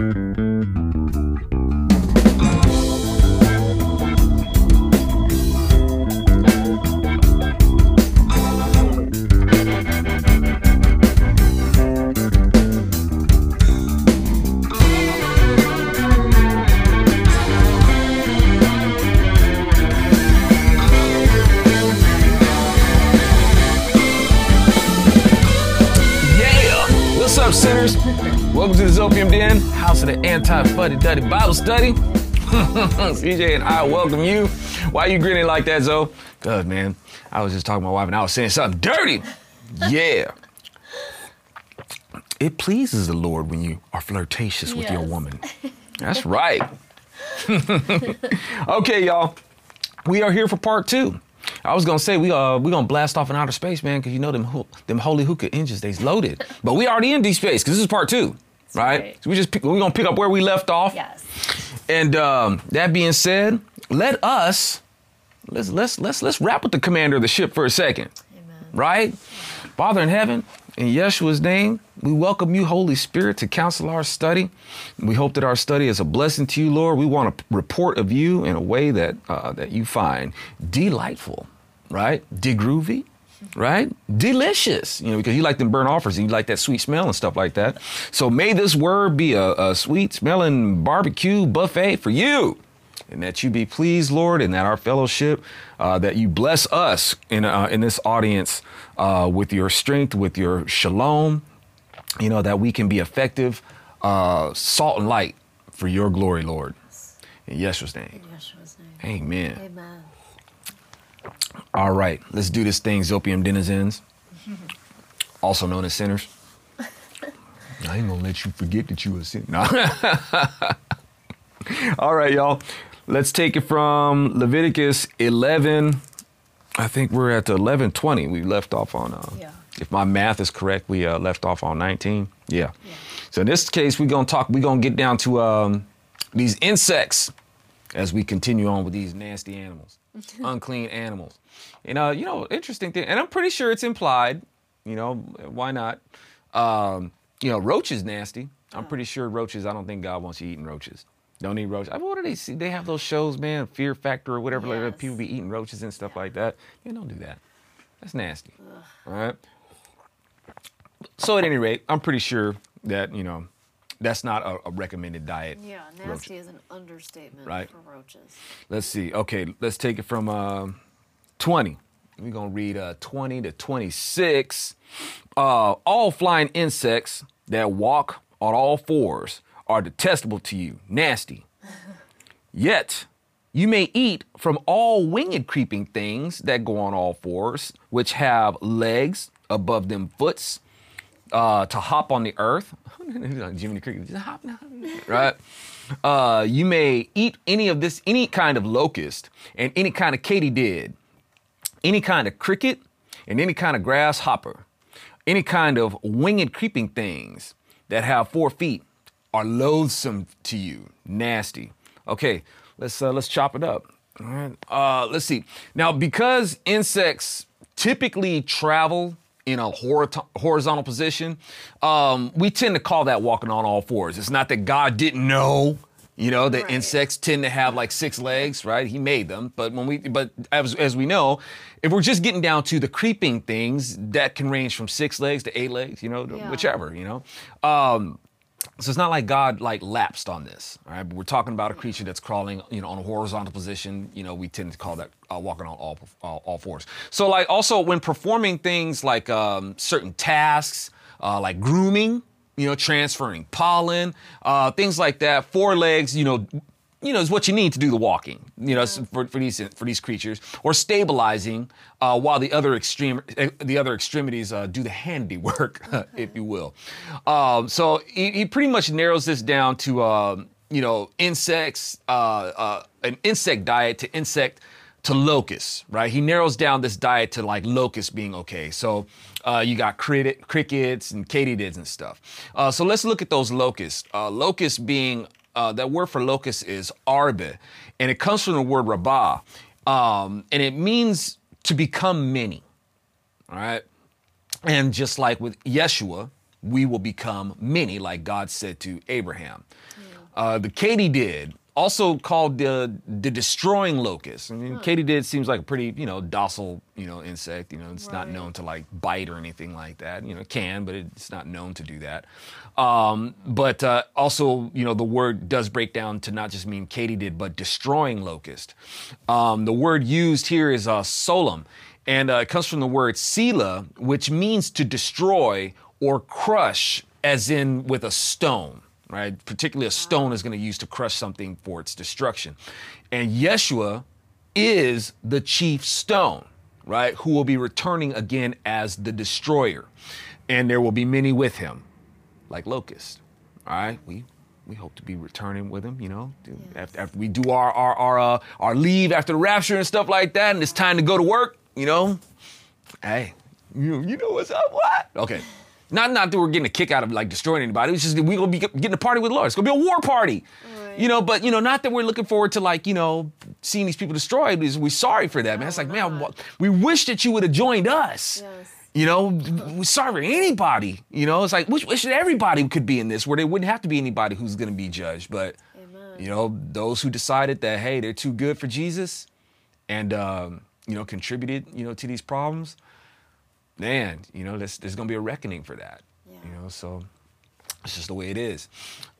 Yeah! Anti-fuddy Bible study. CJ and I welcome you. Why you grinning like that, Zo? Good, man. I was just talking to my wife and I was saying something dirty. Yeah. It pleases the Lord when you are flirtatious with your woman. That's right. okay, y'all. We are here for part two. I was gonna say we uh we gonna blast off in outer space, man, because you know them ho- them holy hookah engines they's loaded. But we already in deep space because this is part two, right? right. So we just pick, we gonna pick up where we left off. Yes. And um, that being said, let us let's let's let's let's wrap with the commander of the ship for a second, Amen. right? Father in heaven, in Yeshua's name, we welcome you, Holy Spirit, to counsel our study. We hope that our study is a blessing to you, Lord. We want a report of you in a way that uh, that you find delightful, right? De-groovy, right? Delicious, you know, because you like them burnt offers and you like that sweet smell and stuff like that. So may this word be a, a sweet smelling barbecue buffet for you and that you be pleased, Lord, and that our fellowship, uh, that you bless us in uh, in this audience uh, with your strength, with your shalom, you know, that we can be effective uh, salt and light for your glory, Lord. In Yeshua's name, In Yeshua's name. Amen. Amen. All right, let's do this thing, Zopium denizens, also known as sinners. I ain't gonna let you forget that you a sinner. No. All right, y'all. Let's take it from Leviticus 11. I think we're at the 1120. We left off on. Uh, Yeah. If my math is correct, we uh, left off on 19. Yeah. Yeah. So in this case, we're gonna talk. We're gonna get down to um, these insects as we continue on with these nasty animals, unclean animals. And uh, you know, interesting thing, and I'm pretty sure it's implied. You know, why not? Um, you know, roaches nasty. I'm pretty sure roaches. I don't think God wants you eating roaches. Don't eat roaches. I mean, what do they see? They have those shows, man, Fear Factor or whatever. Like people be eating roaches and stuff like that. Yeah, don't do that. That's nasty. All right. So at any rate, I'm pretty sure that you know that's not a, a recommended diet. Yeah, roach. nasty is an understatement Right. for roaches. Let's see. Okay, let's take it from uh, 20. We're going to read uh, 20 to 26. Uh, all flying insects that walk on all fours are detestable to you, nasty. Yet, you may eat from all winged creeping things that go on all fours, which have legs above them foots, uh, to hop on the earth. Jiminy Cricket, hop, right? Uh, you may eat any of this, any kind of locust, and any kind of katydid, any kind of cricket, and any kind of grasshopper, any kind of winged creeping things that have four feet are loathsome to you, nasty. Okay, let's uh, let's chop it up. All right. Uh, let's see. Now, because insects typically travel in a hori- horizontal position, um, we tend to call that walking on all fours. It's not that God didn't know. You know, that Right. insects tend to have like six legs, right? He made them, but when we, but as as we know, if we're just getting down to the creeping things, that can range from six legs to eight legs. You know, Yeah. whichever. You know, um, so it's not like God like lapsed on this. All right, but we're talking about a creature that's crawling, you know, on a horizontal position. You know, we tend to call that uh, walking on all, all all fours. So like also when performing things like um, certain tasks, uh, like grooming, you know, transferring pollen, uh, things like that. Four legs, you know. You know, is what you need to do the walking. You know, for, for these for these creatures, or stabilizing, uh, while the other extreme eh, the other extremities uh, do the handiwork, if you will. Um, so he, he pretty much narrows this down to um, you know insects, uh, uh, an insect diet to insect to locusts, right? He narrows down this diet to like locusts being okay. So uh, you got cricket, crickets and katydids and stuff. Uh, so let's look at those locusts. Uh, locusts being uh, that word for locust is arbe, and it comes from the word rabah, um, and it means to become many. All right. And just like with Yeshua, we will become many, like God said to Abraham. Uh, the katydid, also called the the destroying locust. I mean, katydid seems like a pretty you know docile you know insect. You know, it's not known to like bite or anything like that. You know, it can, but it's not known to do that. Um, but uh, also, you know, the word does break down to not just mean Katie katydid, but destroying locust. Um, the word used here is uh, and uh, it comes from the word sela, which means to destroy or crush, as in with a stone right? Particularly a stone is going to use to crush something for its destruction. And Yeshua is the chief stone, right? Who will be returning again as the destroyer. And there will be many with him, like locusts. All right? We we hope to be returning with him, you know, after, after we do our our our, uh, our leave after the rapture and stuff like that, and it's time to go to work, you know. Hey, you you know what's up? What? Okay. Not not that we're getting a kick out of like destroying anybody. It's just that we're gonna be getting a party with Lord. It's gonna be a war party. Right. You know, but you know, not that we're looking forward to like, you know, seeing these people destroyed. We're sorry for that, man. It's like, man, we wish that you would have joined us. Yes. You know, sorry for anybody. You know, it's like wish, wish everybody could be in this where there wouldn't have to be anybody who's gonna be judged. But Amen. you know, those who decided that hey, they're too good for Jesus, and um, you know, contributed, you know, to these problems. Man, you know, there's, there's gonna be a reckoning for that. Yeah. You know, so it's just the way it is.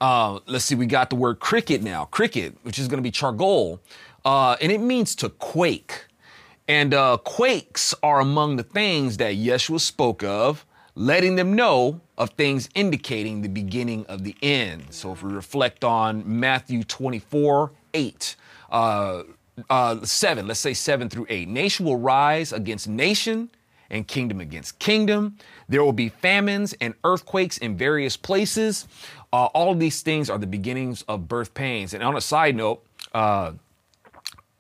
Uh, let's see, we got the word cricket now. Cricket, which is gonna be chargol, uh, and it means to quake. And uh, quakes are among the things that Yeshua spoke of, letting them know of things indicating the beginning of the end. So if we reflect on Matthew 24, 8, uh, uh, 7, let's say 7 through 8. Nation will rise against nation and kingdom against kingdom. There will be famines and earthquakes in various places. Uh, all of these things are the beginnings of birth pains. And on a side note, uh,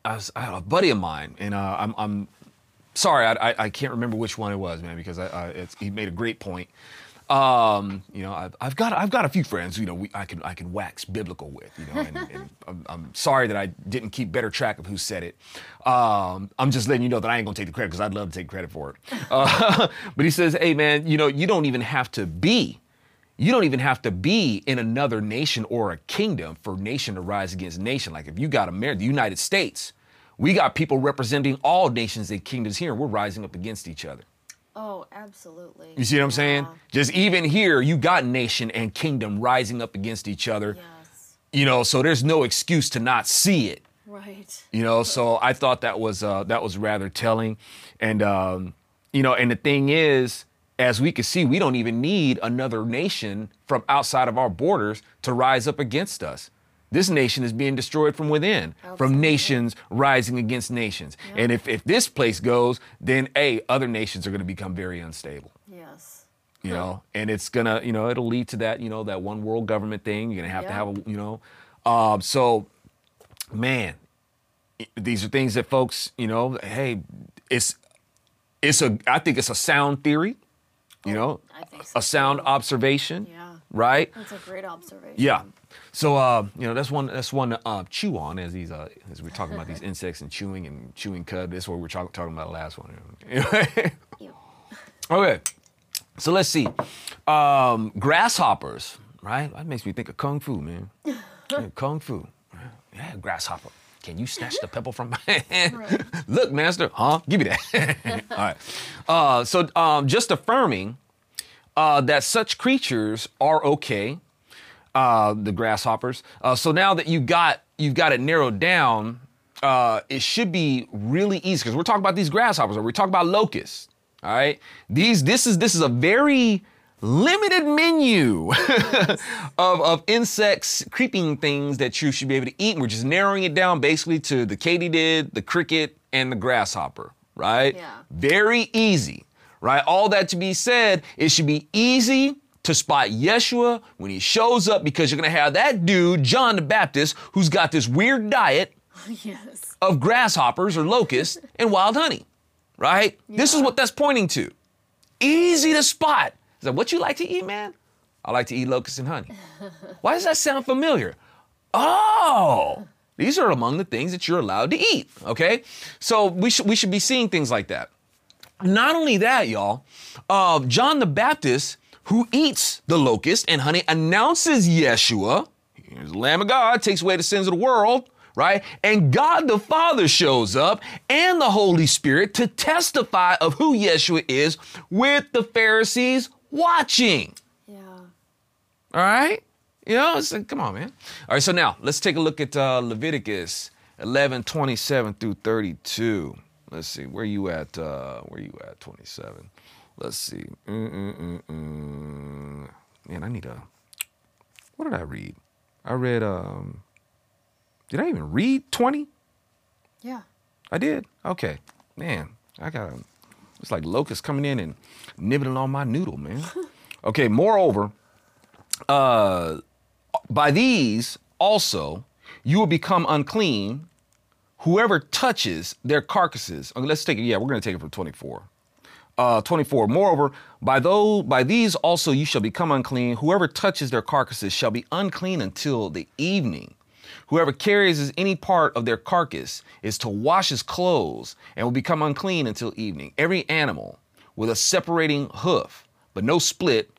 I, was, I had a buddy of mine, and uh, I'm, I'm sorry, I, I, I can't remember which one it was, man, because I, I, it's, he made a great point. Um, you know, I've, I've got I've got a few friends, you know, we, I can I can wax biblical with, you know, and, and I'm, I'm sorry that I didn't keep better track of who said it. Um, I'm just letting you know that I ain't gonna take the credit because I'd love to take credit for it. Uh, but he says, hey man, you know, you don't even have to be you don't even have to be in another nation or a kingdom for nation to rise against nation. Like if you got America, the United States, we got people representing all nations and kingdoms here, and we're rising up against each other. Oh, absolutely. You see what I'm saying? Yeah. Just even here, you got nation and kingdom rising up against each other. Yes. You know, so there's no excuse to not see it. Right. You know, so I thought that was uh, that was rather telling, and um, you know, and the thing is, as we can see, we don't even need another nation from outside of our borders to rise up against us. This nation is being destroyed from within, from nations rising against nations. And if, if this place goes, then A, other nations are going to become very unstable. Yes. you know and it's gonna you know it'll lead to that you know that one world government thing. You're gonna have to have a you know um, so man these are things that folks you know hey it's it's a i think it's a sound theory you know so a sound observation Yeah. right That's a great observation. yeah so uh, you know that's one that's one to uh, chew on as these uh, as we're talking about these insects and chewing and chewing cud this is what we we're talk- talking about the last one. Okay, so let's see. Um, grasshoppers, right? That makes me think of kung fu, man. Yeah, kung fu. Yeah, grasshopper. Can you snatch the pebble from my hand? Right. Look, master. Huh? Give me that. All right. Uh, so um, just affirming uh, that such creatures are okay. Uh, the grasshoppers. Uh, so now that you got you've got it narrowed down, uh, it should be really easy because we're talking about these grasshoppers or we're talking about locusts. All right, these this is this is a very limited menu of, of insects, creeping things that you should be able to eat. And we're just narrowing it down basically to the katydid, the cricket, and the grasshopper. Right? Yeah. Very easy. Right? All that to be said, it should be easy to spot Yeshua when he shows up because you're gonna have that dude, John the Baptist, who's got this weird diet yes. of grasshoppers or locusts and wild honey, right? Yeah. This is what that's pointing to. Easy to spot. Is that what you like to eat, man? I like to eat locusts and honey. Why does that sound familiar? Oh, these are among the things that you're allowed to eat. Okay, so we should we should be seeing things like that. Not only that, y'all, uh, John the Baptist, who eats the locust and honey announces Yeshua. Here's the Lamb of God, takes away the sins of the world, right? And God the Father shows up and the Holy Spirit to testify of who Yeshua is with the Pharisees watching. Yeah. All right? You know, it's like, come on, man. All right, so now let's take a look at uh, Leviticus 11, 27 through 32. Let's see, where you at? Uh, where you at? 27. Let's see. Mm-mm-mm-mm. Man, I need a. What did I read? I read. Um, did I even read 20? Yeah. I did. Okay, man, I got. It's like locusts coming in and nibbling on my noodle, man. okay. Moreover, uh, by these also you will become unclean. Whoever touches their carcasses. Okay, let's take it. Yeah, we're going to take it from 24. Uh, 24. Moreover, by those, by these also you shall become unclean. Whoever touches their carcasses shall be unclean until the evening. Whoever carries any part of their carcass is to wash his clothes and will become unclean until evening. Every animal with a separating hoof, but no split,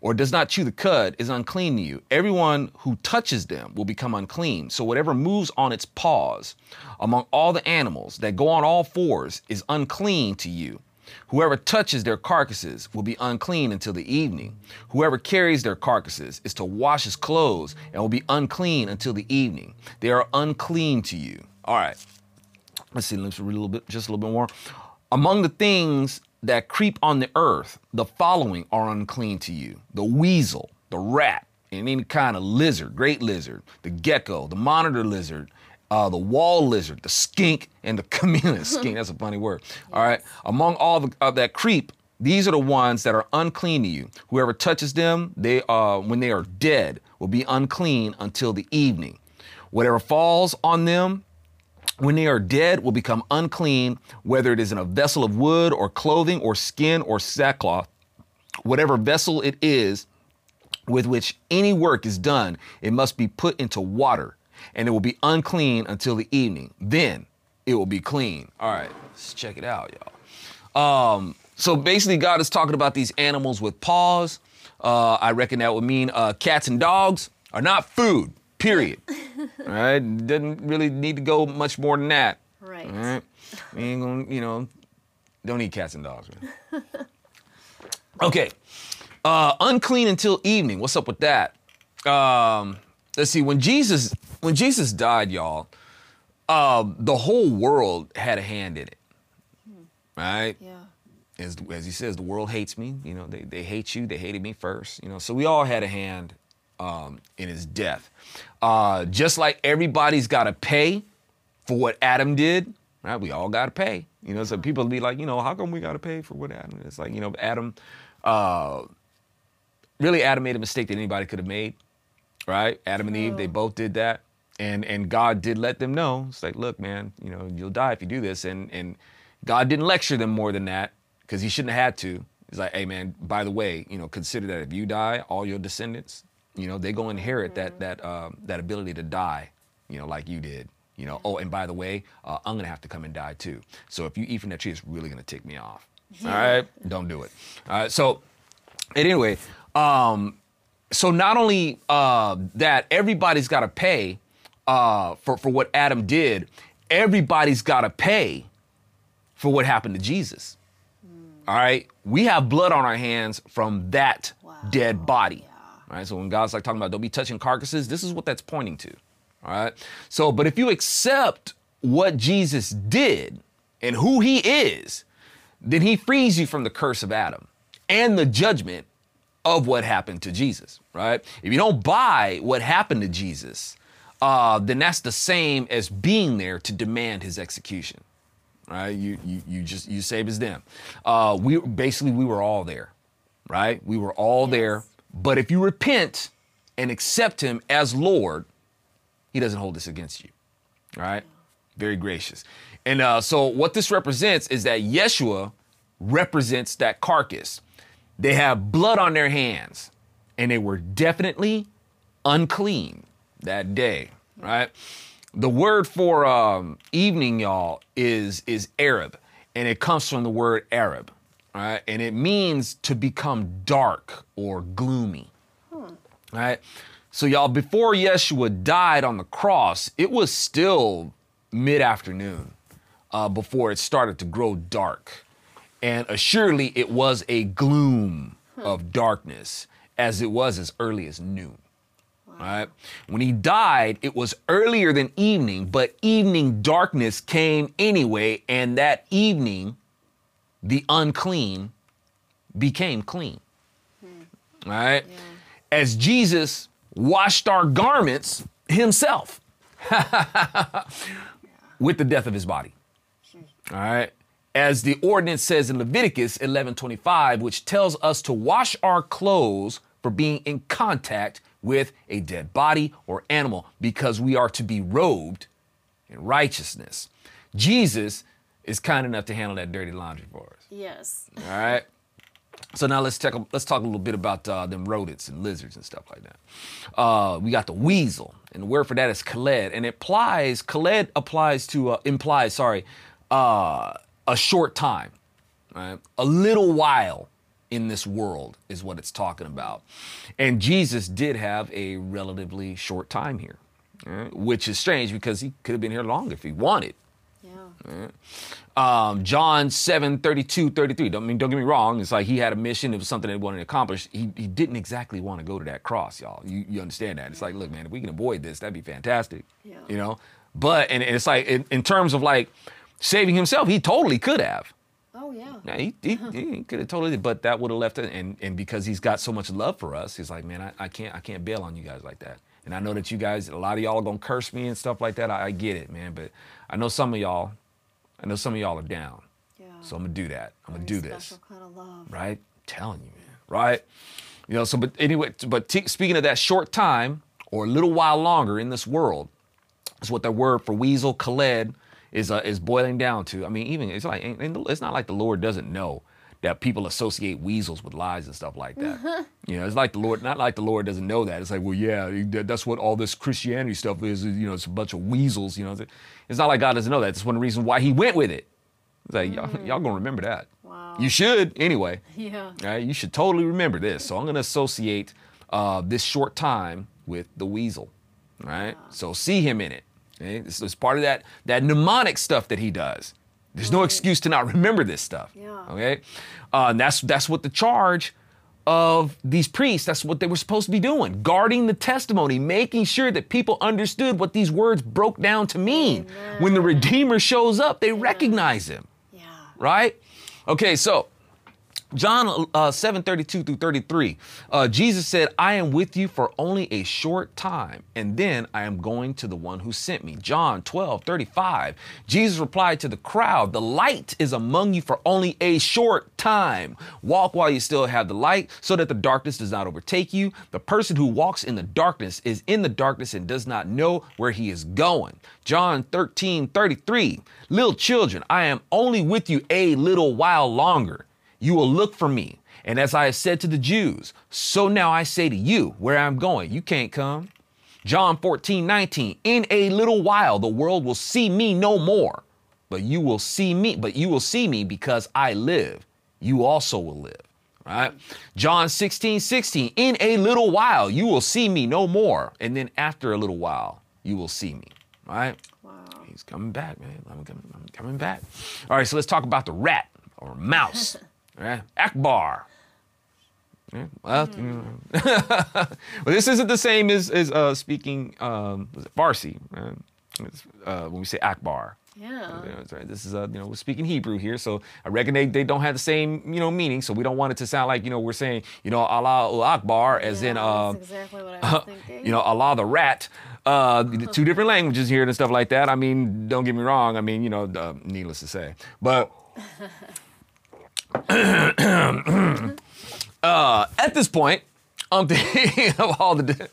or does not chew the cud is unclean to you. Everyone who touches them will become unclean. So whatever moves on its paws among all the animals that go on all fours is unclean to you. Whoever touches their carcasses will be unclean until the evening. Whoever carries their carcasses is to wash his clothes and will be unclean until the evening. They are unclean to you. All right. Let's see, let's read a little bit, just a little bit more. Among the things that creep on the earth, the following are unclean to you the weasel, the rat, and any kind of lizard, great lizard, the gecko, the monitor lizard, uh, the wall lizard, the skink, and the chameleon. skink, that's a funny word. All right. Among all the, uh, that creep, these are the ones that are unclean to you. Whoever touches them, they uh, when they are dead, will be unclean until the evening. Whatever falls on them, when they are dead, will become unclean, whether it is in a vessel of wood or clothing or skin or sackcloth. Whatever vessel it is with which any work is done, it must be put into water, and it will be unclean until the evening. Then it will be clean. All right, let's check it out, y'all. Um, so basically, God is talking about these animals with paws. Uh, I reckon that would mean uh, cats and dogs are not food. Period. All right, doesn't really need to go much more than that. Right. All right, we ain't gonna, you know, don't eat cats and dogs. Man. okay, uh, unclean until evening. What's up with that? Um, let's see. When Jesus, when Jesus died, y'all, uh, the whole world had a hand in it. Right? Yeah. as, as he says, the world hates me. You know, they, they hate you. They hated me first. You know, so we all had a hand um, in his death. Uh, just like everybody's got to pay for what Adam did, right? We all got to pay. You know, so people be like, you know, how come we got to pay for what Adam? It's like, you know, Adam, uh, really, Adam made a mistake that anybody could have made, right? Adam and Eve, they both did that. And, and God did let them know. It's like, look, man, you know, you'll die if you do this. And, and God didn't lecture them more than that because he shouldn't have had to. He's like, hey, man, by the way, you know, consider that if you die, all your descendants, you know, they go inherit that that um, that ability to die, you know, like you did. You know, oh, and by the way, uh, I'm gonna have to come and die too. So if you eat from that tree, it's really gonna tick me off. All right, don't do it. All right, so and anyway, um, so not only uh, that, everybody's got to pay uh, for for what Adam did. Everybody's got to pay for what happened to Jesus. All right, we have blood on our hands from that Wow. dead body. All right, so when God's like talking about don't be touching carcasses, this is what that's pointing to. All right, so but if you accept what Jesus did and who He is, then He frees you from the curse of Adam and the judgment of what happened to Jesus. Right? If you don't buy what happened to Jesus, uh, then that's the same as being there to demand His execution right? You you you just you save as them. Uh, we basically we were all there, right? We were all there. But if you repent and accept Him as Lord, He doesn't hold this against you, right? Very gracious. And uh, so what this represents is that Yeshua represents that carcass. They have blood on their hands, and they were definitely unclean that day, right? The word for um, evening, y'all, is is Arab, and it comes from the word Arab. Right, and it means to become dark or gloomy. All right, so y'all, before Yeshua died on the cross, it was still mid afternoon uh, before it started to grow dark, and assuredly it was a gloom of darkness, as it was as early as noon. Right. When he died, it was earlier than evening, but evening darkness came anyway, and that evening, the unclean became clean. All right. As Jesus washed our garments himself with the death of his body. All right. As the ordinance says in Leviticus 11:25, which tells us to wash our clothes for being in contact with a dead body or animal because we are to be robed in righteousness. Jesus is kind enough to handle that dirty laundry for us. Yes. All right. So now let's talk. Let's talk a little bit about uh, them rodents and lizards and stuff like that. Uh, we got the weasel, and the word for that is kaled, and it applies. Kaled applies to uh, implies. Sorry, uh, a short time, right? A little while in this world is what it's talking about. And Jesus did have a relatively short time here, right? which is strange because he could have been here longer if he wanted. Um, John 7, 32, 33. Don't, I mean, don't get me wrong. It's like he had a mission. It was something that he wanted to accomplish. He, he didn't exactly want to go to that cross, y'all. You, you understand that. It's like, look, man, if we can avoid this, that'd be fantastic. Yeah. You know? But, and it's like, in, in terms of like saving himself, he totally could have. Oh yeah. Yeah, he, he, he could have totally, but that would have left it. And, and because he's got so much love for us, he's like, man, I, I can't I can't bail on you guys like that. And I know that you guys, a lot of y'all are gonna curse me and stuff like that. I, I get it, man. But I know some of y'all, I know some of y'all are down. Yeah. So I'm gonna do that. I'm gonna do this. Kind of love. Right? telling you, man. Right? You know. So, but anyway, but t- speaking of that short time or a little while longer in this world, is what the word for weasel, Khaled, is uh, is boiling down to. I mean, even it's like it's not like the Lord doesn't know that people associate weasels with lies and stuff like that. You know, it's like the Lord, not like the Lord doesn't know that. It's like, well, yeah, that's what all this Christianity stuff is. You know, it's a bunch of weasels. You know, it's not like God doesn't know that. It's one of the reasons why He went with it. It's like y'all, y'all gonna remember that. Wow. You should anyway. Yeah. Right, you should totally remember this. So I'm to associate uh, this short time with the weasel. All right, so see him in it. Okay? This is part of that that mnemonic stuff that he does. There's no excuse to not remember this stuff. Yeah. Okay, uh, and that's that's what the charge of these priests. That's what they were supposed to be doing, guarding the testimony, making sure that people understood what these words broke down to mean. When the Redeemer shows up, they recognize him Yeah. right? Okay, so John uh, 7 32 through 33. Uh, Jesus said, I am with you for only a short time, and then I am going to the one who sent me. John 12 35. Jesus replied to the crowd, The light is among you for only a short time. Walk while you still have the light, so that the darkness does not overtake you. The person who walks in the darkness is in the darkness and does not know where he is going. John 13 33. Little children, I am only with you a little while longer. You will look for me. And as I have said to the Jews, so now I say to you, where I'm going, you can't come. John 14, 19, in a little while the world will see me no more, but you will see me, but you will see me because I live. You also will live. Right? John 16, 16, in a little while you will see me no more. And then after a little while, you will see me. Right? Wow. He's coming back, man. I'm coming, I'm coming back. All right, so let's talk about the rat or mouse. Right, Akbar. Yeah, well, know. well, this isn't the same as, as uh, speaking um, was it Farsi. Right? Uh, when we say Akbar. Yeah. You know, right. This is uh, you know we're speaking Hebrew here, so I reckon they, they don't have the same you know meaning. So we don't want it to sound like you know we're saying you know Allah Akbar as in Yeah, uh, exactly what I was thinking. you know, Allah the rat, uh, two different languages here and stuff like that. I mean, don't get me wrong. I mean, you know, uh, needless to say, but uh, at this point, I'm thinking of all the.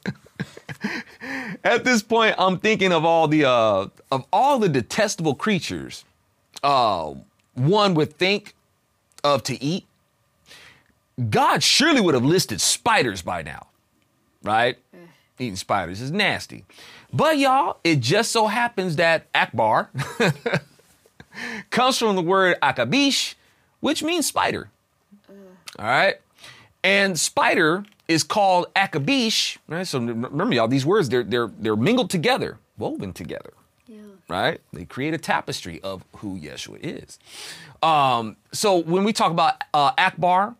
at this point, I'm thinking of all the uh, of all the detestable creatures. Uh, one would think of to eat. God surely would have listed spiders by now, right? Eating spiders is nasty. But y'all, it just so happens that Akbar comes from the word akabish, which means spider. All right. And spider is called akabish, right? So remember, y'all, these words, they're, they're, they're mingled together, woven together, Yeah. right? They create a tapestry of who Yeshua is. Um, so when we talk about uh, akbar,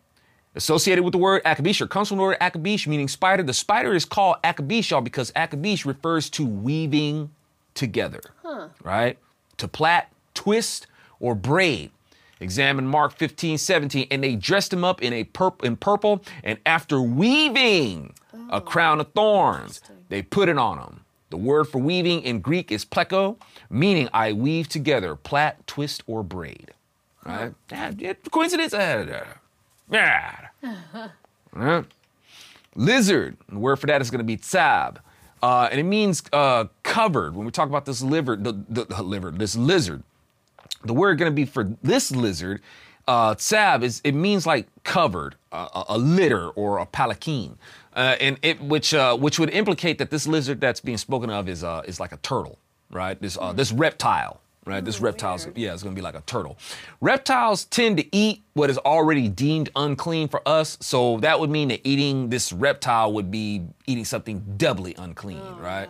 associated with the word akabish, or comes from the word akabish, meaning spider, the spider is called akabish, y'all, because akabish refers to weaving together, Huh. right? To plait, twist, or braid. Examine Mark 15, 17, and they dressed him up in a purp- in purple, and after weaving a crown of thorns, they put it on him. The word for weaving in Greek is pleko, meaning I weave together, plait, twist, or braid. Right? Yeah, yeah, coincidence? Uh, Yeah. Right? Lizard, the word for that is going to be tzab. Uh, and it means uh, covered. When we talk about this liver, the, the, the liver, this lizard, the word going to be for this lizard, uh, is it means like covered, uh, a, litter or a palanquin, uh, and it which uh, which would implicate that this lizard that's being spoken of is uh, is like a turtle, right? This uh, this reptile, right? This reptile's weird. yeah, it's going to be like a turtle. Reptiles tend to eat what is already deemed unclean for us, so that would mean that eating this reptile would be eating something doubly unclean, right?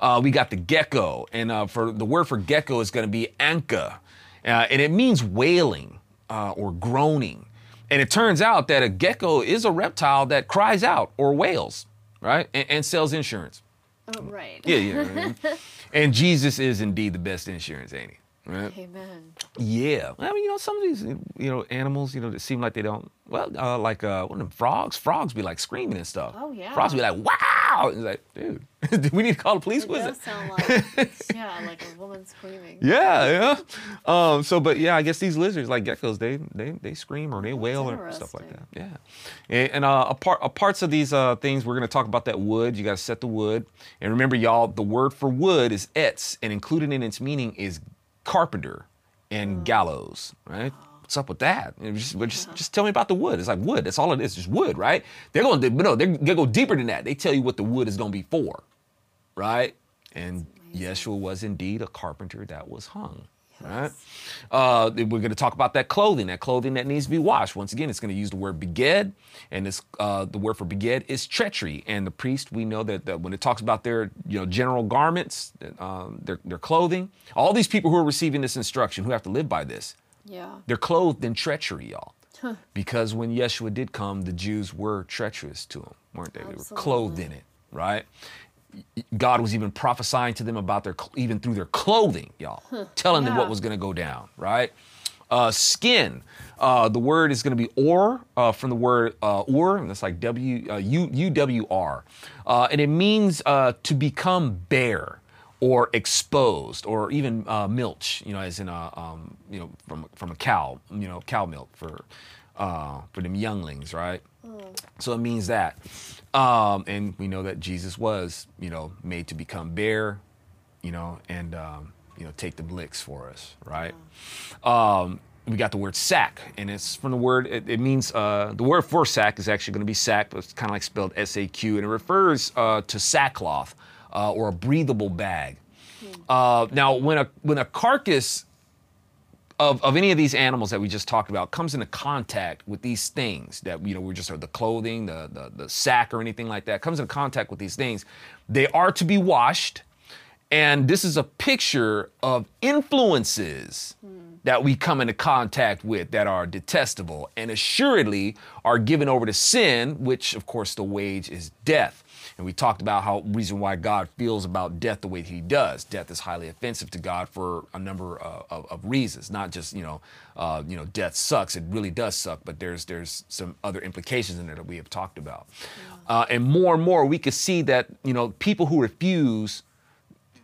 Uh, we got the gecko, and uh, for the word for gecko is going to be anka, uh, and it means wailing uh, or groaning. And it turns out that a gecko is a reptile that cries out or wails, right, and, and sells insurance. Oh, right. Yeah, yeah. yeah. and Jesus is indeed the best insurance, ain't he? Right? Amen. Yeah. I mean, you know, some of these, you know, animals, you know, that seem like they don't. Well, uh, like uh, one of them frogs. Frogs be like screaming and stuff. Oh, yeah. Frogs be like, "Wow!" It's like, dude, do we need to call the police? It does it? sound like, yeah, like a woman screaming. Yeah, yeah. Um, so, but yeah, I guess these lizards, like geckos, they they they scream or they wail or stuff like that. Yeah. And, and uh, a part, a parts of these uh, things, we're gonna talk about that wood. You gotta set the wood. And remember, y'all, the word for wood is etz, and included in its meaning is carpenter and mm. gallows. Right. What's up with that? You know, Just, just, just tell me about the wood. It's like wood. That's all it is. Just wood, right? They're going to, no, they're going to go deeper than that. They tell you what the wood is going to be for, right? And Yeshua was indeed a carpenter that was hung. Right. Uh, we're going to talk about that clothing, that clothing that needs to be washed. Once again, it's going to use the word beged, and this uh, the word for beged is treachery. And the priest, we know that, that when it talks about their you know general garments, um, their their clothing, all these people who are receiving this instruction, who have to live by this, Yeah. they're clothed in treachery, y'all. Because when Yeshua did come, the Jews were treacherous to him, weren't they? They were clothed in it, right? God was even prophesying to them about their, even through their clothing, y'all, telling them what was going to go down, right? Uh, skin, uh, the word is going to be or uh, from the word uh, ur, and that's like W uh, U U W R, uh, and it means uh, to become bare or exposed or even uh, milch, you know, as in a um, you know from from a cow, you know, cow milk for uh, for them younglings, right? So it means that, um, and we know that Jesus was, you know, made to become bare, you know, and um, you know take the licks for us, right? Um, we got the word sack, and it's from the word. It, it means uh, the word for sack is actually going to be sack, but it's kind of like spelled S-A-Q, and it refers uh, to sackcloth uh, or a breathable bag. Uh, now, when a when a carcass of, of any of these animals that we just talked about comes into contact with these things that you know we're just or the clothing, the, the the sack or anything like that comes into contact with these things, they are to be washed. And this is a picture of influences that we come into contact with that are detestable and assuredly are given over to sin, which of course the wage is death. And we talked about how reason why God feels about death the way he does. Death is highly offensive to God for a number uh, of, of reasons, not just you know, uh, you know, death sucks. It really does suck, but there's there's some other implications in there that we have talked about. Uh, and more and more, we could see that you know people who refuse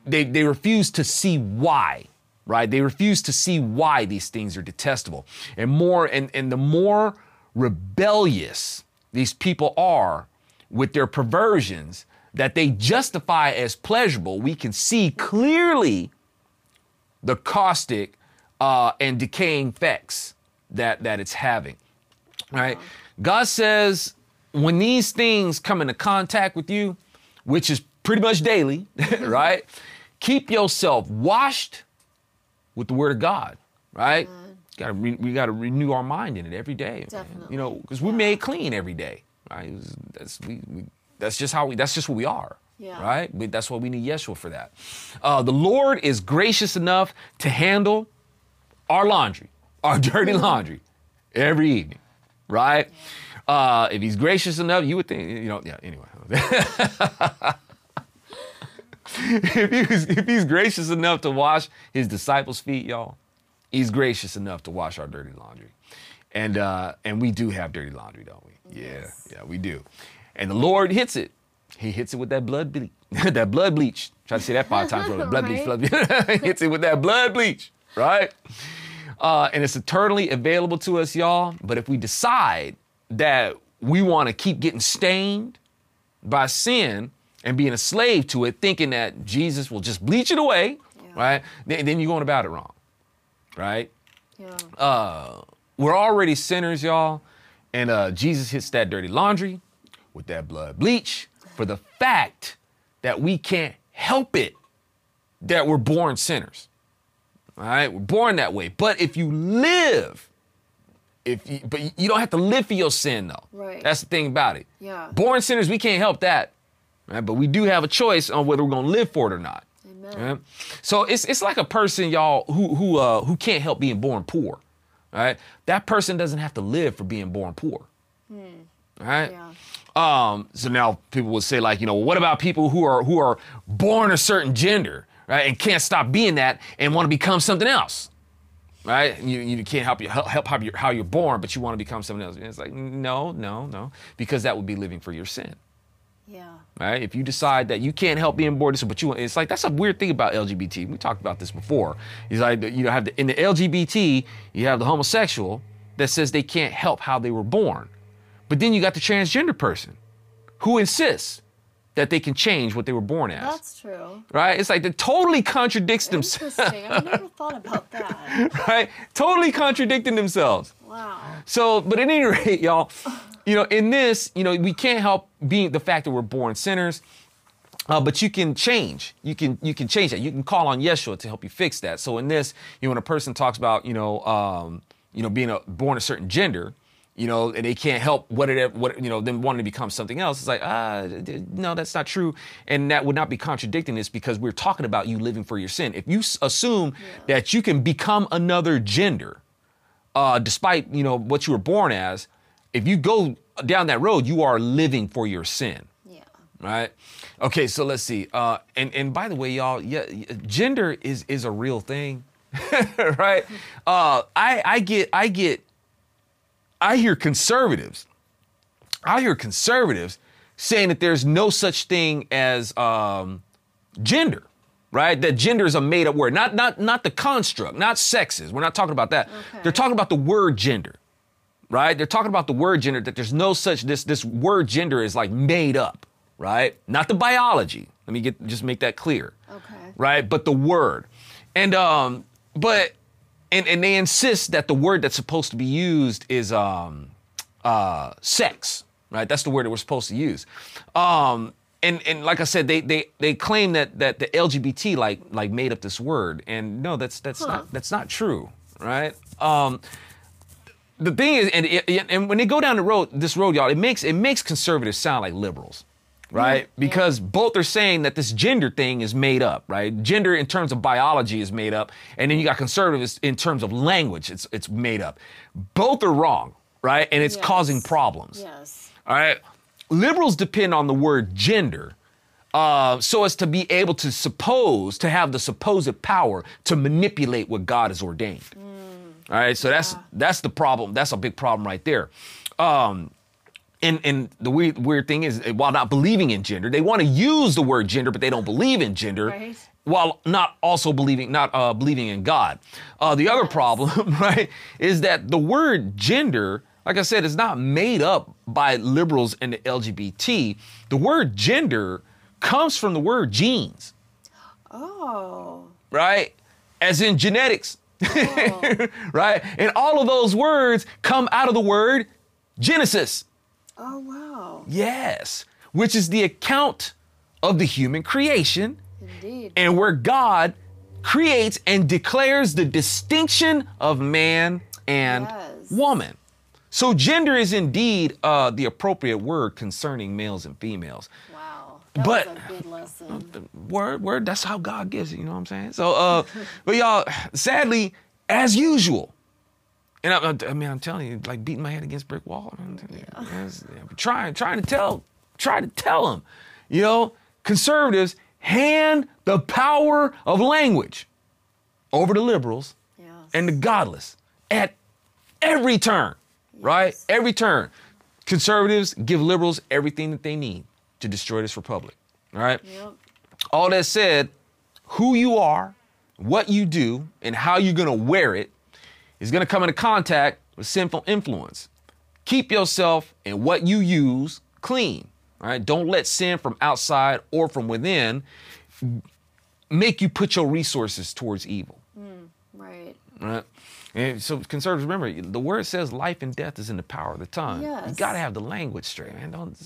they, they refuse to see why right they refuse to see why these things are detestable and more and, and the more rebellious these people are with their perversions that they justify as pleasurable we can see clearly the caustic uh, and decaying effects that that it's having right god says when these things come into contact with you which is pretty much daily right keep yourself washed with the word of god right Got to re- we got to renew our mind in it every day. Definitely. You know, because we're Yeah. made clean every day, right? Was- That's we, we that's just how we that's just what we are. Yeah. Right? We, that's why we need Yeshua for that. Uh, the Lord is gracious enough to handle our laundry, our dirty laundry, every evening, right? Uh, if he's gracious enough, you would think, you know, yeah, anyway. if, he's, if he's gracious enough to wash his disciples' feet, y'all, he's gracious enough to wash our dirty laundry. And, uh, and we do have dirty laundry, don't we? Yeah, yeah, we do. And the Lord hits it. He hits it with that blood bleach. that blood bleach. Try to say that five times. Blood bleach, blood bleach. hits it with that blood bleach, right? Uh, and it's eternally available to us, y'all. But if we decide that we want to keep getting stained by sin and being a slave to it, thinking that Jesus will just bleach it away, Yeah. right? Then, then you're going about it wrong, right? Yeah. Uh, we're already sinners, y'all. And uh, Jesus hits that dirty laundry with that blood bleach for the fact that we can't help it that we're born sinners. All right, we're born that way. But if you live, if you, but you don't have to live for your sin though. Right. That's the thing about it. Yeah. Born sinners, we can't help that. Right? But we do have a choice on whether we're gonna live for it or not. Amen. Right? So it's it's like a person, y'all, who who uh who can't help being born poor. Right? That person doesn't have to live for being born poor. Right? Yeah. Um, so now people would say, like, you know, what about people who are who are born a certain gender, right, and can't stop being that and want to become something else, right? You, you can't help you help, help how you're, how you're born, but you want to become something else. And it's like, no, no, no, because that would be living for your sin, Yeah. right? If you decide that you can't help being born, this but you, want- it's like that's a weird thing about LGBT. We talked about this before. It's like you know, have the, in the LGBT, you have the homosexual that says they can't help how they were born, but then you got the transgender person who insists that they can change what they were born as. That's true. right? It's like it totally contradicts themselves, Interesting. I've never thought about that. right? Totally contradicting themselves. Wow. So, but at any rate, y'all, you know, in this, you know, we can't help being the fact that we're born sinners. Uh, but you can change. You can you can change that. You can call on Yeshua to help you fix that. So in this, you know, when a person talks about you know um, you know being a, born a certain gender, you know, and they can't help what it what you know them wanting to become something else. It's like ah d- no, that's not true, and that would not be contradicting this because we're talking about you living for your sin. If you assume that you can become another gender, uh, despite you know what you were born as, if you go down that road, you are living for your sin Yeah. right? Okay, so let's see. Uh, and and by the way, y'all, yeah, gender is is a real thing, right? Uh, I I get I get I hear conservatives, I hear conservatives saying that there's no such thing as um, gender. Right, that gender is a made-up word, not not not the construct, not sexes. We're not talking about that. Okay. They're talking about the word gender right? They're talking about the word gender, that there's no such this this word gender is like made up, right? Not the biology. Let me get just make that clear. Okay. Right? But the word. And um, but and, and they insist that the word that's supposed to be used is um uh sex, right? That's the word that we're supposed to use. Um and, and like I said, they, they they claim that that the LGBT like like made up this word, and no, that's that's Huh. not that's not true, right? Um, the thing is, and it- and when they go down the road, this road, y'all, it makes it makes conservatives sound like liberals, right? Because both are saying that this gender thing is made up, right? Gender in terms of biology is made up, and then you got conservatives in terms of language, it's it's made up. Both are wrong, right? And it's Yes. causing problems. Yes. All right. Liberals depend on the word gender uh, so as to be able to suppose, to have the supposed power to manipulate what God has ordained. All right. So that's that's the problem. That's a big problem right there. Um, and and the weird weird thing is, while not believing in gender, they want to use the word gender, but they don't believe in gender. Right. While not also believing, not uh, believing in God. Uh, the other problem, right, is that the word gender, like I said, is not made up by liberals and the LGBT. The word gender comes from the word genes, Oh. right? As in genetics, Oh. right? And all of those words come out of the word Genesis. oh wow. Yes, which is the account of the human creation Indeed. and where God creates and declares the distinction of man and Yes. woman. So gender is indeed uh, the appropriate word concerning males and females. Wow. That But-. Word, word. That's how God gives it. You know what I'm saying? So, uh, but y'all, sadly, as usual, and I, I mean, I'm telling you, like beating my head against brick wall. You, yes, trying, trying to tell, try to tell them, you know, conservatives hand the power of language over to liberals Yes. and the godless at every turn, right? Every turn. Conservatives give liberals everything that they need to destroy this republic, all right? Yep. All that said, who you are, what you do, and how you're gonna wear it is gonna come into contact with sinful influence. Keep yourself and what you use clean. All right. Don't let sin from outside or from within make you put your resources towards evil. Hmm, right. Right. And so conservatives, remember, the word says life and death is in the power of the tongue. Yes. You gotta have the language straight, man. Don't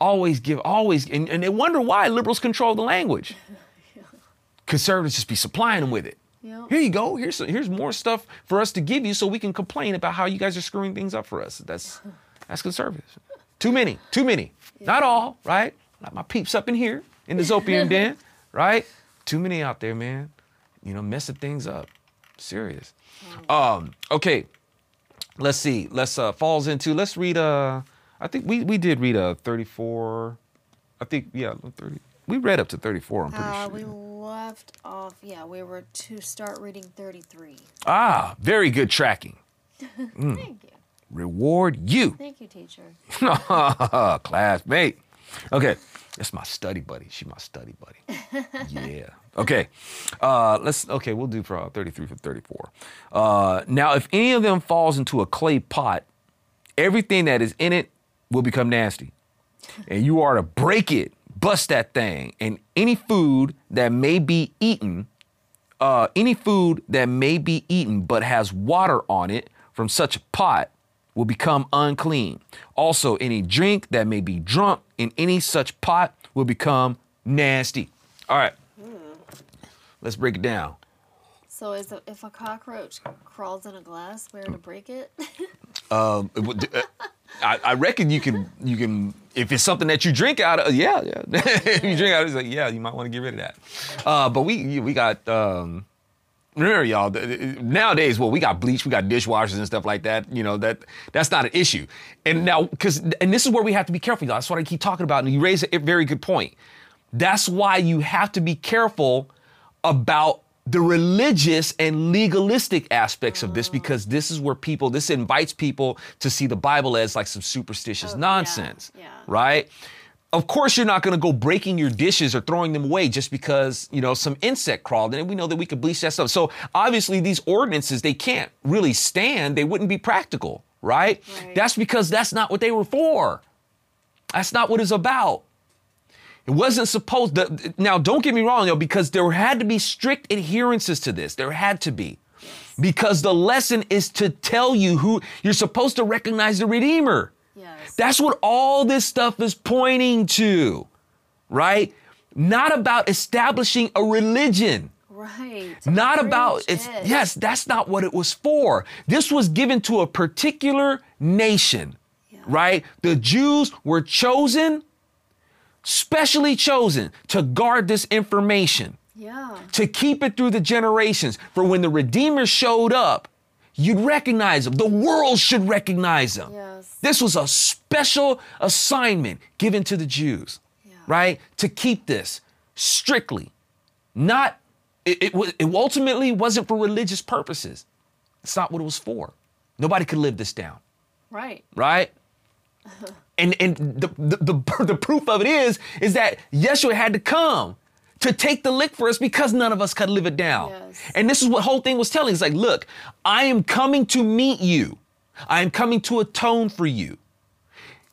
always give, always, and, and they wonder why liberals control the language. Conservatives just be supplying them with it. Yep. Here you go. Here's here's more stuff for us to give you, so we can complain about how you guys are screwing things up for us. That's that's conservatives. Too many, too many. Not all, right? Not my peeps up in here in the Zopium den, right? Too many out there, man. You know, messing things up. Serious. Um, okay. Let's see. Let's uh falls into let's read uh I think we we did read a 34. I think yeah, 30. We read up to 34, I'm pretty Uh, sure. we left off. Yeah, we were to start reading 33. Ah, very good tracking. Thank you. Reward you. Thank you, teacher. Classmate. Okay. That's my study buddy. She's my study buddy. yeah. Okay. Uh, let's, okay, we'll do for uh, 33 for 34. Uh, now, if any of them falls into a clay pot, everything that is in it will become nasty. And you are to break it, bust that thing, and any food that may be eaten uh, any food that may be eaten but has water on it from such a pot will become unclean. Also, any drink that may be drunk in any such pot will become nasty. All right, let's break it down. So, is a, if a cockroach crawls in a glass, where to break it? Um, it would- uh, I, I reckon you can you can if it's something that you drink out of yeah yeah if you drink out of it, it's like yeah you might want to get rid of that. Uh, but we we got um, remember y'all nowadays well we got bleach we got dishwashers and stuff like that you know that that's not an issue and now because and this is where we have to be careful y'all that's what I keep talking about and you raise a very good point. That's why you have to be careful about the religious and legalistic aspects of this because this is where people this invites people to see the bible as like some superstitious Oh, nonsense yeah. right? Of course you're not going to go breaking your dishes or throwing them away just because you know some insect crawled in it. We know that we could bleach that stuff. So obviously these ordinances they can't really stand. They wouldn't be practical right, Right. that's because that's not what they were for. That's not what it's about it wasn't supposed to. Now, don't get me wrong, though, because there had to be strict adherences to this. There had to be. Because the lesson is to tell you who you're supposed to recognize the Redeemer. yes. That's what all this stuff is pointing to, right? Not about establishing a religion. right. Not about it's it. yes, that's not what it was for. This was given to a particular nation, Yeah. right? The Jews were chosen, specially chosen to guard this information, Yeah. to keep it through the generations. For when the Redeemer showed up, you'd recognize him. The world should recognize him. Yes. This was a special assignment given to the Jews, Yeah. right? To keep this strictly, not, it, it, it ultimately wasn't for religious purposes. It's not what it was for. Nobody could live this down, Right. right? And, and the, the, the, the proof of it is, is that Yeshua had to come to take the lick for us because none of us could live it down. Yes. And this is what whole thing was telling. It's like, look, I am coming to meet you. I am coming to atone for you.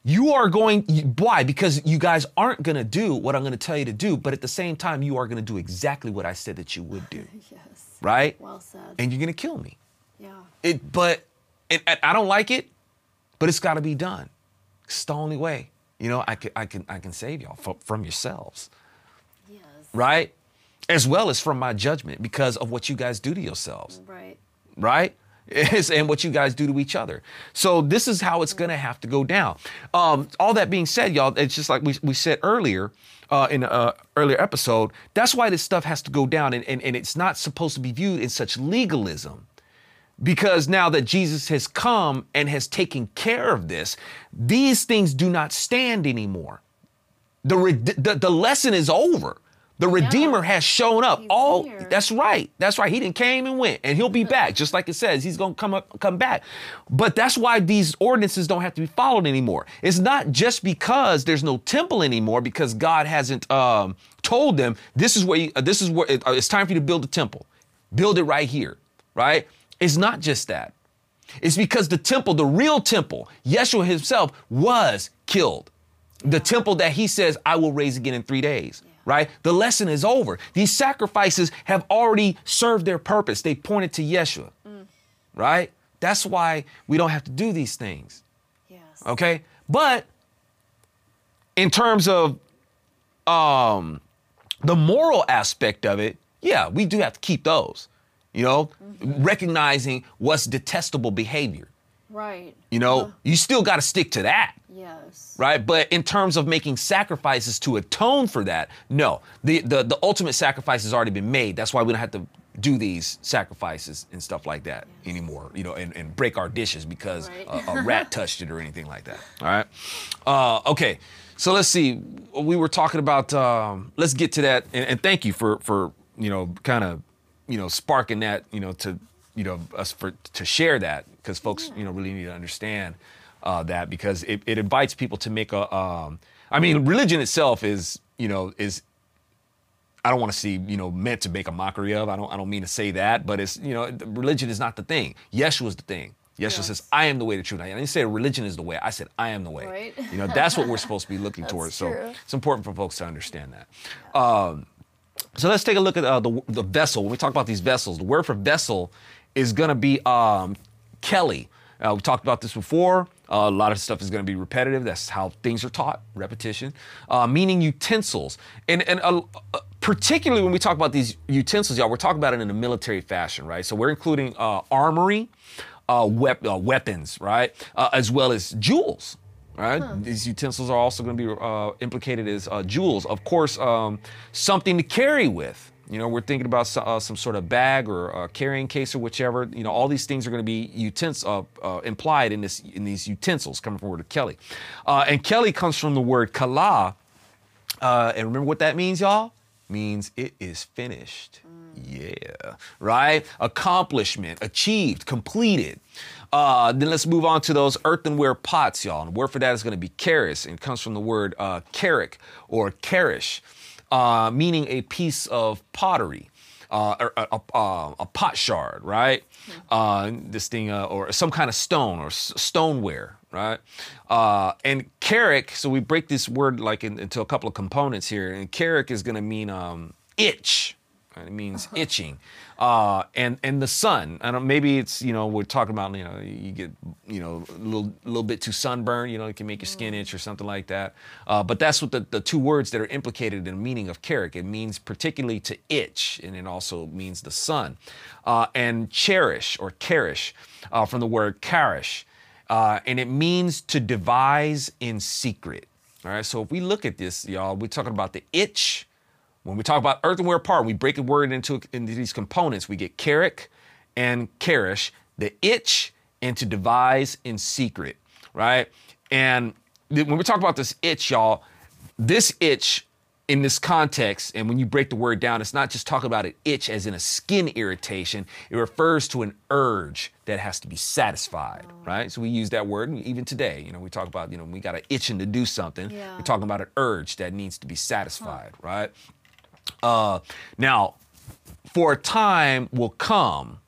You are going, why? Because you guys aren't going to do what I'm going to tell you to do, but at the same time, you are going to do exactly what I said that you would do, Yes. right? Well said. And you're going to kill me. yeah. It, but it, I- I don't like it, but it's got to be done. It's the only way. You know, I can, I can, I can save y'all from, from yourselves Yes. right? as well as from my judgment because of what you guys do to yourselves Right. right? And what you guys do to each other. So this is how it's going to have to go down. Um, all that being said, y'all, it's just like we, we said earlier uh, in an uh, earlier episode. That's why this stuff has to go down, and, and, and it's not supposed to be viewed in such legalism. Because now that Jesus has come and has taken care of this, these things do not stand anymore. The, red- the, the lesson is over. The Redeemer has shown up. He's All here. that's right. That's right. He didn't came and went, and he'll be back, just like it says. He's gonna come up, come back. But that's why these ordinances don't have to be followed anymore. It's not just because there's no temple anymore, because God hasn't um, told them this is where you, uh, this is where it- uh, it's time for you to build a temple. Build it right here, right? It's not just that. It's because the temple, the real temple, Yeshua himself was killed. The temple that he says, I will raise again in three days, right? The lesson is over. These sacrifices have already served their purpose. They pointed to Yeshua, right? That's why we don't have to do these things, Yes. okay? But in terms of um, the moral aspect of it, yeah, we do have to keep those, you know, recognizing what's detestable behavior. Right. You know, Uh, you still got to stick to that yes. right? But in terms of making sacrifices to atone for that, no. The, the the ultimate sacrifice has already been made. That's why we don't have to do these sacrifices and stuff like that anymore. You know, and, and break our dishes because Right. a, a rat touched it or anything like that. All right. Uh, okay. So let's see. We were talking about. Um, let's get to that. And, and thank you for for you know kind of you know sparking that you know to you know us for to share that because folks you know really need to understand uh, that because it, it invites people to make a. Um, I mean, religion itself is you know is. I don't want to see you know meant to make a mockery of. I don't. I don't mean to say that, but it's you know religion is not the thing. Yeshua is the thing. Yeshua Yes. says, "I am the way, the truth." I didn't say religion is the way. I said, "I am the way." Right. You know that's what we're supposed to be looking towards. So it's important for folks to understand that. Um, so let's take a look at uh, the the vessel. When we talk about these vessels, the word for vessel is going to be um, Kelly. Uh, we talked about this before. Uh, a lot of stuff is going to be repetitive. That's how things are taught, repetition, uh, meaning utensils. And, and uh, uh, particularly when we talk about these utensils, y'all, we're talking about it in a military fashion, right? So we're including uh, armory, uh, wep- weapons, right? As well as jewels, right? These utensils are also going to be uh, implicated as uh, jewels. Of course, um, something to carry with. You know, we're thinking about uh, some sort of bag or uh, carrying case or whichever. You know, all these things are going to be utens- uh, uh, implied in this in these utensils coming from the word of Kelly. Uh, and Kelly comes from the word kala. Uh, and remember what that means, y'all? Means it is finished. Yeah, right? Accomplishment, achieved, completed. Uh, then let's move on to those earthenware pots, y'all. And the word for that is going to be charis, and it comes from the word uh, karik or karish, uh, meaning a piece of pottery. Uh, a, a, a, a pot shard, right? Uh, this thing, uh, or some kind of stone or s- stoneware, right? Uh, and karik, so we break this word like in, into a couple of components here. And karik is going to mean um, itch. Right? It means itching, uh, and and the sun. I don't. Maybe it's you know we're talking about you know you get you know a little little bit too sunburned. You know it can make your skin itch or something like that. Uh, but that's what the, the two words that are implicated in the meaning of karik. It means particularly to itch, and it also means the sun. Uh, and cherish or cherish uh, from the word charish, uh, and it means to devise in secret. All right. So if we look at this, y'all, we're talking about the itch. When we talk about earthenware part, we break a word into, into these components. We get karik and karish, the itch, and to devise in secret, right? And th- when we talk about this itch, y'all, this itch in this context, and when you break the word down, it's not just talking about an itch as in a skin irritation. It refers to an urge that has to be satisfied, right? So we use that word even today. You know, we talk about, you know, we got an itching to do something. Yeah. We're talking about an urge that needs to be satisfied, right? Uh, now, for a time will come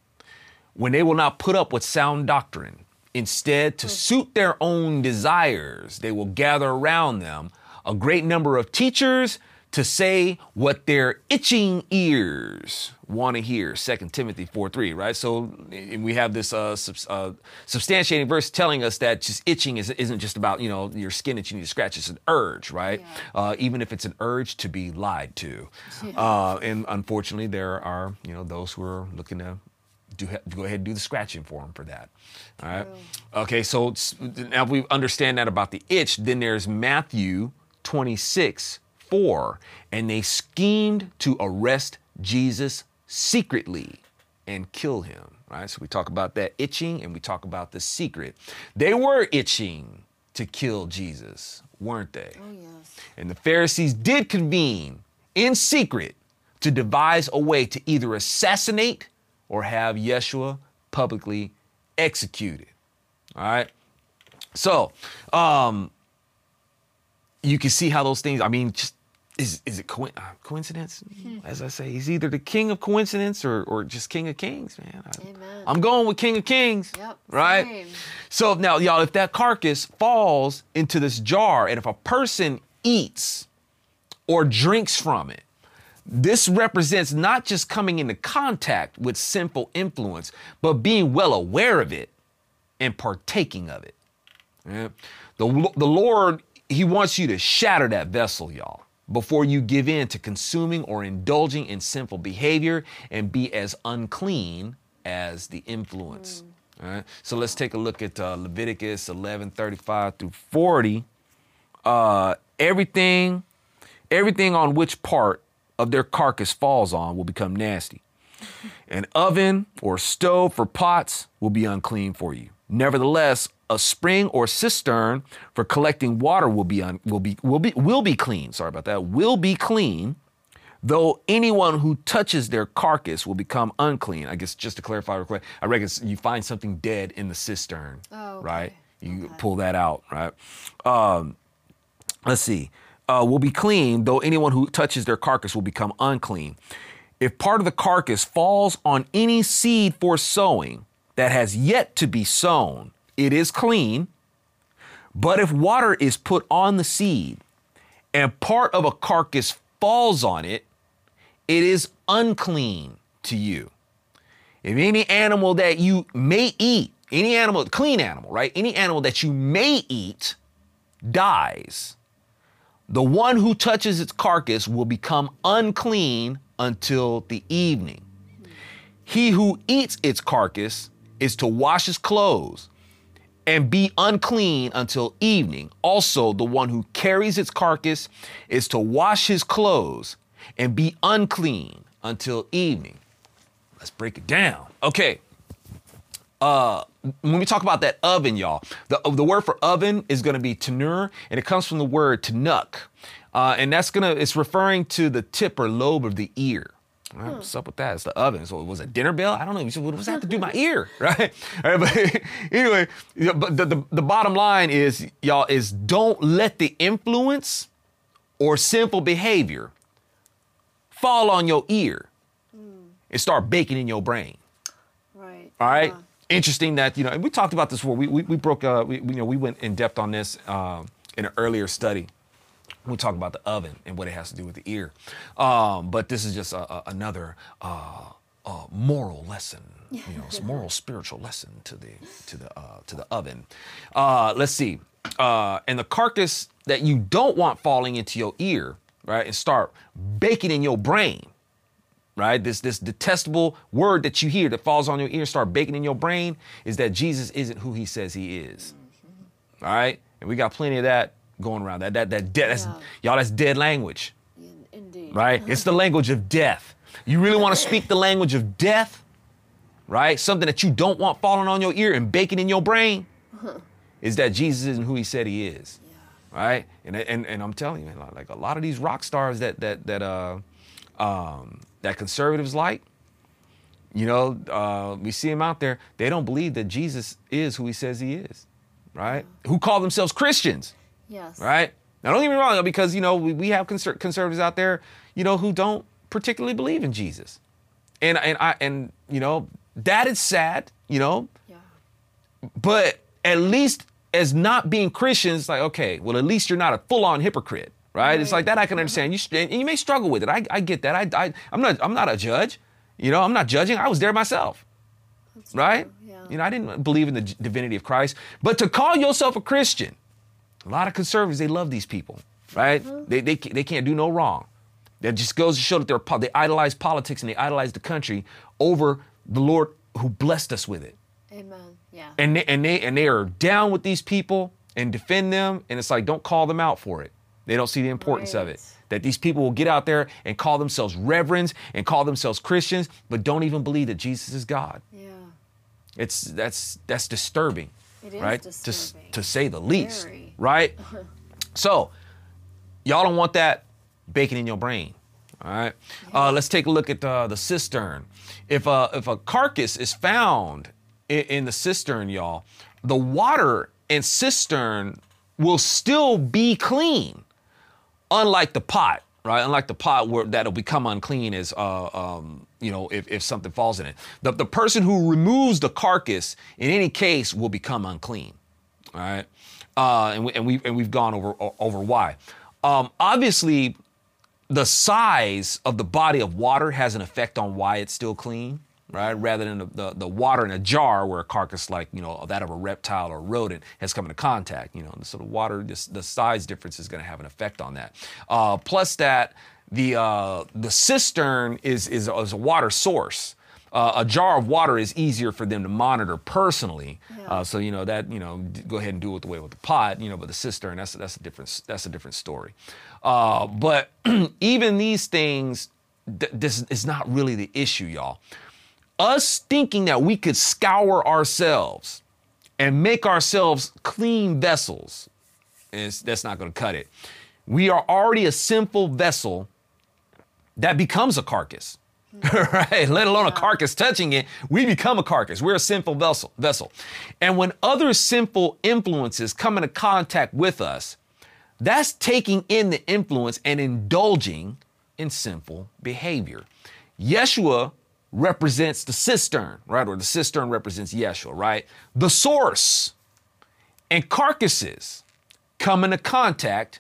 when they will not put up with sound doctrine. Instead, to suit their own desires, they will gather around them a great number of teachers to say what their itching ears want to hear. 2 Timothy 4 3, right? So and we have this uh, subs- uh, substantiating verse telling us that just itching is, isn't just about, you know, your skin that you need to scratch. It's an urge, right? Yeah. Uh, even if it's an urge to be lied to. Yeah. Uh, and unfortunately, there are, you know, those who are looking to do, go ahead and do the scratching for them for that. All right. True. Okay, so now we understand that about the itch. Then there's Matthew 26, 4. And they schemed to arrest Jesus secretly and kill him. Right? So we talk about that itching and we talk about the secret. They were itching to kill Jesus, weren't they? Oh yes. And the Pharisees did convene in secret to devise a way to either assassinate or have Yeshua publicly executed. All right. So, um, you can see how those things, I mean, just is, is it coin- uh, coincidence? As I say, he's either the king of coincidence or, or just king of kings, man. I. I'm going with king of kings. Yep, Right? same. So now, y'all, if that carcass falls into this jar and if a person eats or drinks from it, this represents not just coming into contact with sinful influence, but being well aware of it and partaking of it. Yeah. The, the Lord, He wants you to shatter that vessel, y'all, before you give in to consuming or indulging in sinful behavior and be as unclean as the influence. All right. So let's take a look at uh, Leviticus 11 35 through 40. Uh, everything, everything on which part of their carcass falls on will become nasty. An oven or stove for pots will be unclean for you. Nevertheless, a spring or cistern for collecting water will be un, will be will be will be clean. Sorry about that. Will be clean, though anyone who touches their carcass will become unclean. I guess just to clarify real quick, I reckon you find something dead in the cistern, Oh, okay. right? You Okay. pull that out, right? Um, let's see, uh, will be clean, though anyone who touches their carcass will become unclean. If part of the carcass falls on any seed for sowing that has yet to be sown, it is clean. But if water is put on the seed and part of a carcass falls on it, it is unclean to you. If any animal that you may eat, any animal, clean animal, right? Any animal that you may eat dies, the one who touches its carcass will become unclean until the evening. He who eats its carcass is to wash his clothes and be unclean until evening. Also, the one who carries its carcass is to wash his clothes and be unclean until evening. Let's break it down. Okay. Uh, when we talk about that oven, y'all, the, the word for oven is going to be tanur, and it comes from the word tanuk. Uh, and that's going to, it's referring to the tip or lobe of the ear. Right, What's up with that? It's the oven. So it was a dinner bell? I don't know. What does that have to do my ear? Right? All right, but anyway, but the, the, the bottom line is, y'all, is don't let the influence or sinful behavior fall on your ear and start baking in your brain. Right. All right. Yeah. Interesting that you know, and we talked about this before. We we, we broke. Uh, we, we, you know, we went in depth on this um, in an earlier study. We talked about the oven and what it has to do with the ear. Um, but this is just a, a, another uh, uh, moral lesson. You know, it's moral spiritual lesson to the to the uh, to the oven. Uh, let's see. Uh, and the carcass that you don't want falling into your ear, right, and start baking in your brain right? This this detestable word that you hear that falls on your ear start baking in your brain is that Jesus isn't who he says he is. All right? And we got plenty of that going around. That that that dead that's Yeah. y'all that's dead language, Indeed. right? It's the language of death. You really want to speak the language of death? Right? Something that you don't want falling on your ear and baking in your brain is that Jesus isn't who he said he is. Right? And and and I'm telling you, like a lot of these rock stars that that that uh um that conservatives like, you know, uh, we see them out there. They don't believe that Jesus is who he says he is, right? Who call themselves Christians, Yes. right? Now, don't get me wrong, because, you know, we, we have conser- conservatives out there, you know, who don't particularly believe in Jesus. And, and, I, and, you know, that is sad, you know, Yeah. but at least as not being Christians, like, okay, well, at least you're not a full on hypocrite, right? right? It's like that I can understand. You and you may struggle with it. I, I get that. I, I I'm not I'm not a judge. You know, I'm not judging. I was there myself, That's right? Yeah. You know, I didn't believe in the divinity of Christ, but to call yourself a Christian, a lot of conservatives they love these people, right? Mm-hmm. They, they they can't do no wrong. That just goes to show that they're they idolize politics and they idolize the country over the Lord who blessed us with it Amen. Yeah. and they, and they and they are down with these people and defend them and it's like don't call them out for it they don't see the importance of it that these people will get out there and call themselves reverends and call themselves christians but don't even believe that jesus is god yeah. it's that's that's disturbing It is right to, disturbing. to say the least Very. Right so y'all don't want that bacon in your brain all right uh, let's take a look at uh, the cistern if a, if a carcass is found in, in the cistern y'all the water and cistern will still be clean unlike the pot, right? Unlike the pot where that'll become unclean as uh, um, you know if, if something falls in it. The, the person who removes the carcass in any case will become unclean. All right, uh, and we and we and we've gone over over why. Um, obviously, the size of the body of water has an effect on why it's still clean, right? Rather than the, the, the water in a jar where a carcass like, you know, that of a reptile or rodent has come into contact, you know, so the water, this, the size difference is going to have an effect on that. Uh, plus that the, uh, the cistern is, is, is a water source. Uh, a jar of water is easier for them to monitor personally. Uh, so you know that you know go ahead and do it the way with the pot. You know, but the cistern that's that's a different that's a different story. Uh, but even these things, th- this is not really the issue, y'all. Us thinking that we could scour ourselves and make ourselves clean vessels, is that's not going to cut it. We are already a sinful vessel that becomes a carcass. right? Let alone a carcass touching it, we become a carcass. We're a sinful vessel. Vessel, and when other sinful influences come into contact with us, that's taking in the influence and indulging in sinful behavior. Yeshua represents the cistern, right? Or the cistern represents Yeshua, right? The source. And carcasses come into contact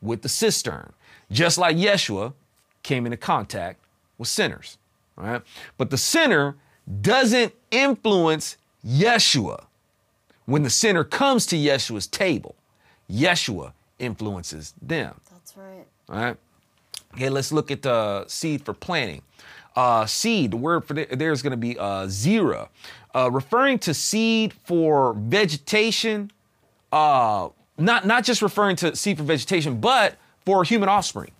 with the cistern, just like Yeshua came into contact with sinners, right? But the sinner doesn't influence Yeshua. When the sinner comes to Yeshua's table, Yeshua influences them. That's right. All right. Okay, let's look at the seed for planting. Uh, seed, the word for th- there is going to be uh, zera, uh, referring to seed for vegetation. Uh, not not just referring to seed for vegetation, but for human offspring.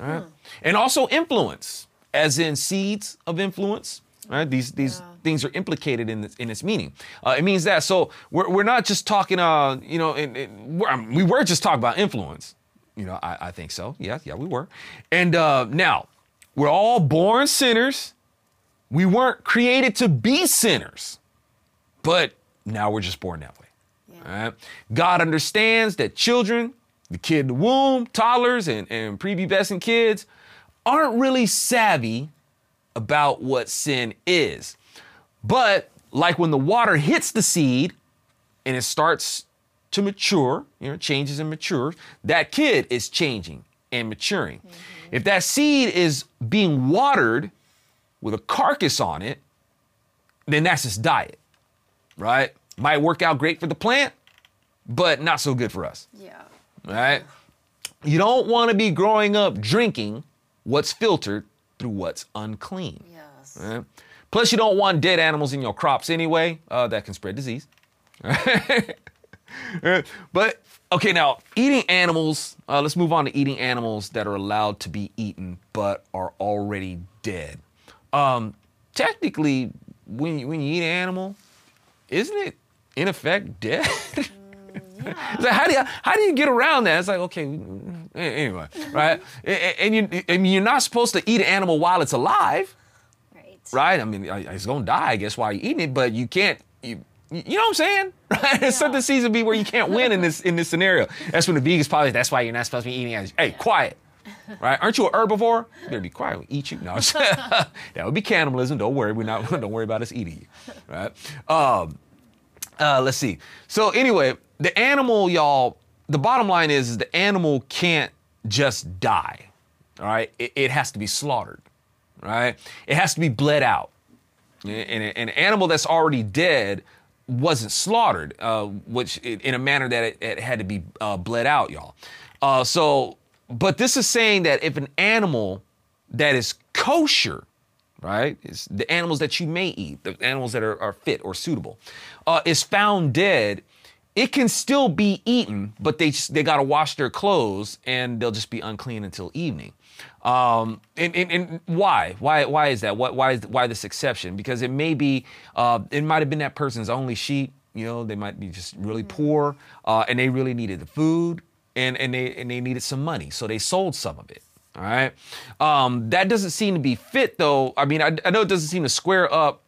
All right, and also influence, as in seeds of influence. Right? these these Yeah. things are implicated in this, in its meaning. Uh, it means that. So we're, we're not just talking. Uh, you know, in, in, we're, I mean, we were just talking about influence. You know, I, I think so. Yeah, yeah, we were. And uh, now we're all born sinners. We weren't created to be sinners, but now we're just born that way. Yeah. All right. God understands that children, the kid in the womb, toddlers, and, and prepubescent kids aren't really savvy about what sin is. But like when the water hits the seed and it starts to mature, you know, changes and matures, that kid is changing and maturing. Mm-hmm. If that seed is being watered with a carcass on it, then that's its diet, right? Might work out great for the plant, but not so good for us, Yeah. right? You don't want to be growing up drinking what's filtered through what's unclean. Yes. Right? Plus, you don't want dead animals in your crops anyway. Uh, that can spread disease. but okay, now eating animals. Uh, let's move on to eating animals that are allowed to be eaten but are already dead. Um, technically, when you, when you eat an animal, isn't it in effect dead? So how do you how do you get around that? It's like okay, anyway, right? A- a- and you I mean you're not supposed to eat an animal while it's alive Right. right? I mean, it's gonna die, I guess, while you're eating it, but you can't. You, you know what I'm saying? Right? It's something seems to be where you can't win in this in this scenario. That's when the vegans probably. That's why you're not supposed to be eating animals. Hey, quiet. Right? Aren't you an herbivore? You better be quiet. We'll eat you. No, that would be cannibalism. Don't worry. We're not. Don't worry about us eating you. Right? Um, uh, let's see. So anyway, the animal, y'all. The bottom line is, is the animal can't just die. All right, it, it has to be slaughtered. Right, it has to be bled out. And an animal that's already dead wasn't slaughtered, uh, which in a manner that it, it had to be uh, bled out, y'all. Uh, so, but this is saying that if an animal that is kosher, right, the animals that you may eat, the animals that are, are fit or suitable, uh, is found dead, it can still be eaten, but they they got to wash their clothes and they'll just be unclean until evening. Um, and, and, and, why? Why? Why is that? What? Why is why this exception? Because it may be, uh, it might have been that person's only sheep. You know, they might be just really mm-hmm. poor, uh, and they really needed the food, and and they and they needed some money, so they sold some of it. All right. Um, that doesn't seem to be fit, though. I mean, I, I, know it doesn't seem to square up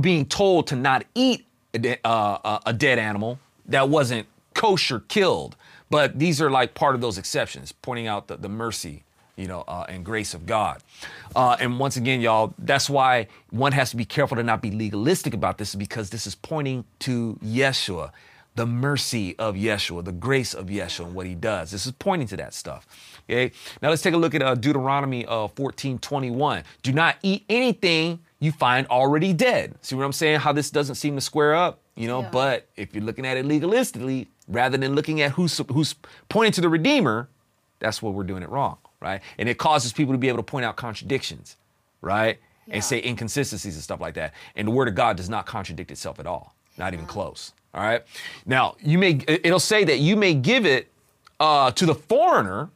being told to not eat a, de- uh, a dead animal that wasn't kosher killed. But these are like part of those exceptions, pointing out the, the mercy you know, uh, and grace of God. Uh, and once again, y'all, that's why one has to be careful to not be legalistic about this because this is pointing to Yeshua, the mercy of Yeshua, the grace of Yeshua and what he does. This is pointing to that stuff. Okay. Now let's take a look at uh, Deuteronomy uh, 14, 21. Do not eat anything you find already dead. See what I'm saying? How this doesn't seem to square up, you know, yeah. but if you're looking at it legalistically, rather than looking at who's, who's pointing to the Redeemer, that's where we're doing it wrong right? And it causes people to be able to point out contradictions, right? Yeah. And say inconsistencies and stuff like that. And the word of God does not contradict itself at all, not yeah. even close. All right. Now you may it'll say that you may give it uh, to the foreigner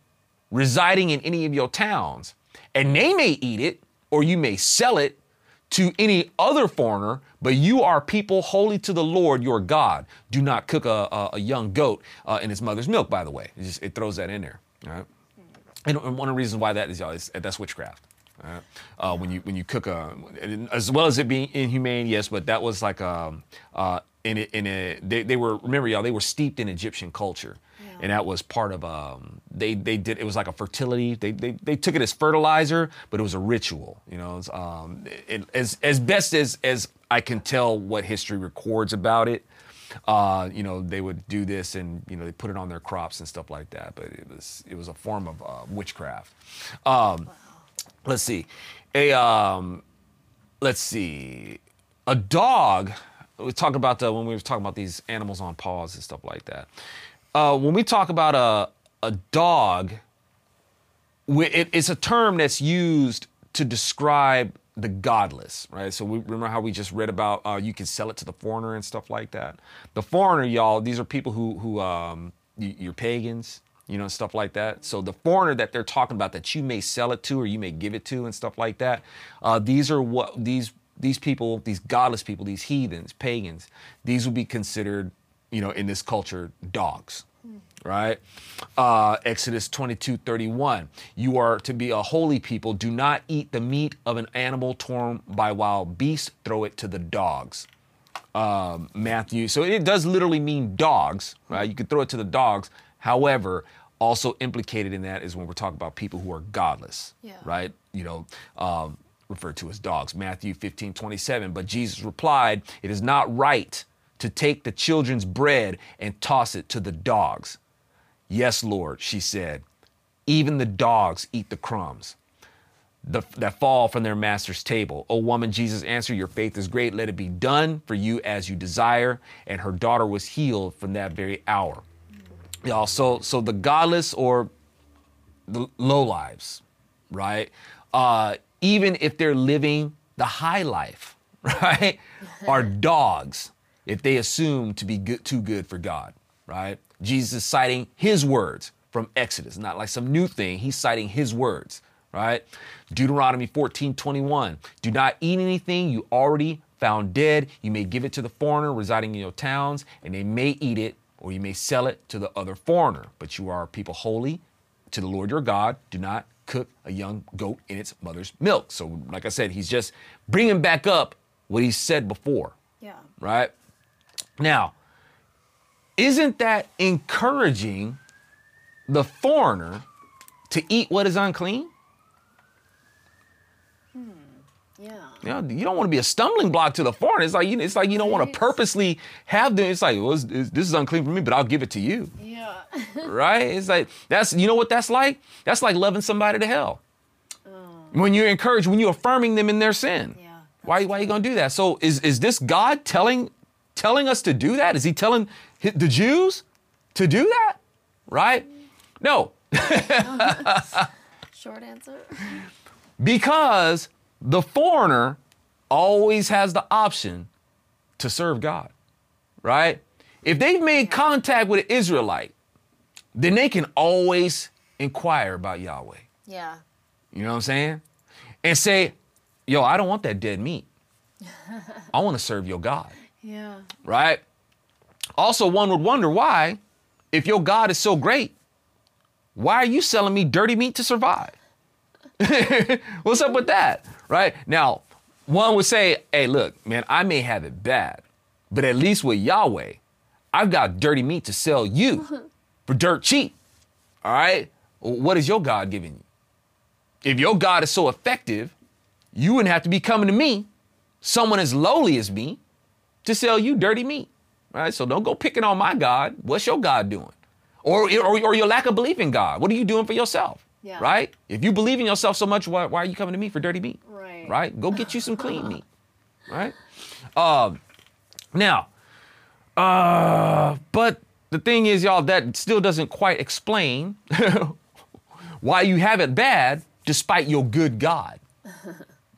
residing in any of your towns, and they may eat it, or you may sell it to any other foreigner, but you are people holy to the Lord your God. Do not cook a, a, a young goat uh, in its mother's milk, by the way. It, just, it throws that in there. All right. And one of the reasons why that is, y'all, is that's witchcraft. Right? Uh, when you when you cook a, as well as it being inhumane, yes, but that was like um uh in a, in a they, they were remember y'all they were steeped in Egyptian culture. And that was part of um they they did it was like a fertility they they, they took it as fertilizer, but it was a ritual, you know, um it, as as best as as I can tell what history records about it, uh, you know, they would do this and you know they put it on their crops and stuff like that. But it was it was a form of uh, witchcraft. Um, wow. Let's see, a um, let's see, a dog. We talk about the when we were talking about these animals on paws and stuff like that. Uh, when we talk about a a dog, it, it's a term that's used to describe the godless, right? So we remember how we just read about uh, you can sell it to the foreigner and stuff like that. The foreigner, y'all, these are people who who um, you're pagans, you know, stuff like that. So the foreigner that they're talking about that you may sell it to or you may give it to and stuff like that. Uh, these are what these these people, these godless people, these heathens, pagans. These would be considered, you know, in this culture, dogs right? Uh, Exodus 22 31. You are to be a holy people. Do not eat the meat of an animal torn by wild beasts, throw it to the dogs. Um, Matthew, so it does literally mean dogs, right? You could throw it to the dogs. However, also implicated in that is when we're talking about people who are godless, yeah. right? You know, um, referred to as dogs. Matthew 15 27. But Jesus replied, It is not right to take the children's bread and toss it to the dogs. Yes, Lord, she said. Even the dogs eat the crumbs the, that fall from their master's table. O woman, Jesus answered, Your faith is great. Let it be done for you as you desire. And her daughter was healed from that very hour. Y'all, so, so the godless or the low lives, right? Uh, even if they're living the high life, right, are dogs if they assume to be good, too good for God, right? Jesus is citing his words from Exodus, not like some new thing. He's citing his words, right? Deuteronomy 14 21. Do not eat anything you already found dead. You may give it to the foreigner residing in your towns, and they may eat it, or you may sell it to the other foreigner. But you are people holy to the Lord your God. Do not cook a young goat in its mother's milk. So, like I said, he's just bringing back up what he said before. Yeah. Right? Now, isn't that encouraging the foreigner to eat what is unclean? Hmm. Yeah. You, know, you don't want to be a stumbling block to the foreigner. It's like you, it's like you don't want to purposely have them. It's like well, it's, it's, this is unclean for me, but I'll give it to you. Yeah, right? It's like that's you know what that's like? That's like loving somebody to hell. When you encourage, when you're affirming them in their sin. Yeah, Why why are you gonna do that? So is is this God telling telling us to do that? Is he telling the Jews to do that? Right? No. Short answer. Because the foreigner always has the option to serve God, right? If they've made contact with an Israelite, then they can always inquire about Yahweh. Yeah. You know what I'm saying? And say, yo, I don't want that dead meat. I want to serve your God, Yeah. right? Also, one would wonder why, if your God is so great, why are you selling me dirty meat to survive? What's up with that? Right? Now, one would say, hey, look, man, I may have it bad, but at least with Yahweh, I've got dirty meat to sell you for dirt cheap. All right? What is your God giving you? If your God is so effective, you wouldn't have to be coming to me, someone as lowly as me, to sell you dirty meat. Right? So don't go picking on my God. What's your God doing? Or, or, or your lack of belief in God. What are you doing for yourself? Yeah. Right? If you believe in yourself so much, why, why are you coming to me for dirty meat? Right. Right? Go get you some clean meat. Right? Um, now, uh, but the thing is, y'all, that still doesn't quite explain why you have it bad despite your good God.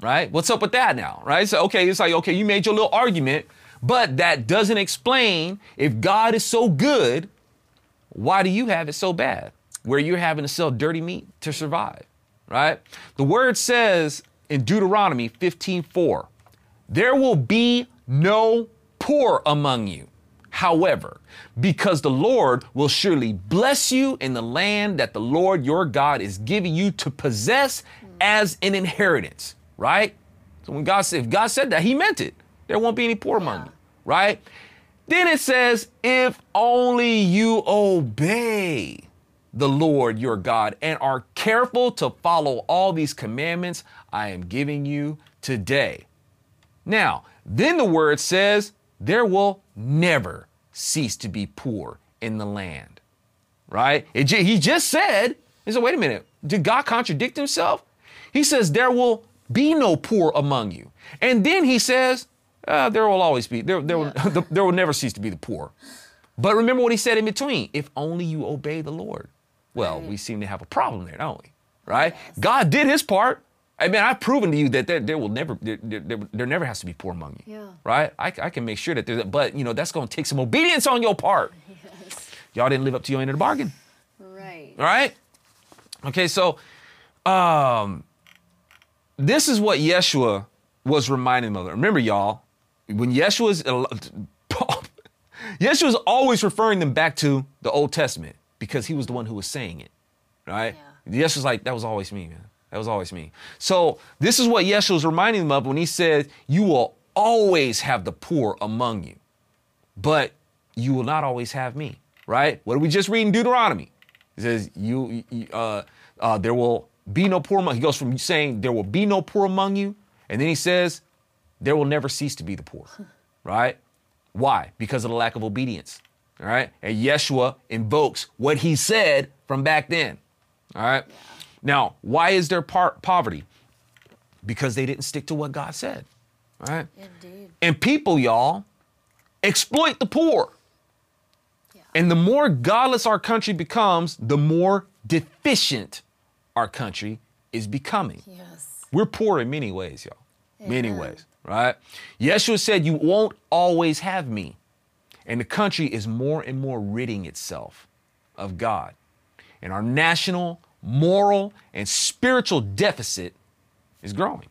Right? What's up with that now? Right? So, okay, it's like, okay, you made your little argument, but that doesn't explain if God is so good, why do you have it so bad? Where you're having to sell dirty meat to survive, right? The word says in Deuteronomy 15:4, there will be no poor among you. However, because the Lord will surely bless you in the land that the Lord your God is giving you to possess as an inheritance, right? So when God said, if God said that, he meant it. There won't be any poor you, right? Then it says, if only you obey the Lord your God and are careful to follow all these commandments I am giving you today. Now, then the word says, there will never cease to be poor in the land. Right? Ju- he just said, he said, wait a minute, did God contradict himself? He says, there will be no poor among you. And then he says, uh, there will always be, there, there, will, there will never cease to be the poor. But remember what he said in between if only you obey the Lord. Well, we seem to have a problem there, don't we? Right? God did his part. I mean, I've proven to you that there, there will never, there, there, there- never has to be poor among you. Yeah. Right? I, I can make sure that there's, but you know, that's going to take some obedience on your part. Y'all didn't live up to your end of the bargain. Right. All right? Okay, so um, this is what Yeshua was reminding them of. Remember, y'all, when Yeshua's Yeshua's always referring them back to the Old Testament because he was the one who was saying it. Right? Yeshua's like, that was always me, man. That was always me. So this is what Yeshua was reminding them of when he said, You will always have the poor among you, but you will not always have me. Right? What did we just read in Deuteronomy? He says, "You, you- uh, uh, there will be no poor among." He goes from saying, "There will be no poor among you," and then he says, "There will never cease to be the poor." right? Why? Because of the lack of obedience. All right, and Yeshua invokes what he said from back then. All right. Now, why is there par- poverty? Because they didn't stick to what God said. All right. Indeed. And people, y'all, exploit the poor. Yeah. And the more godless our country becomes, the more deficient our country is becoming. Yes. We're poor in many ways, y'all. Many ways, right? Yeshua said, You won't always have me. And the country is more and more ridding itself of God. And our national, moral, and spiritual deficit is growing,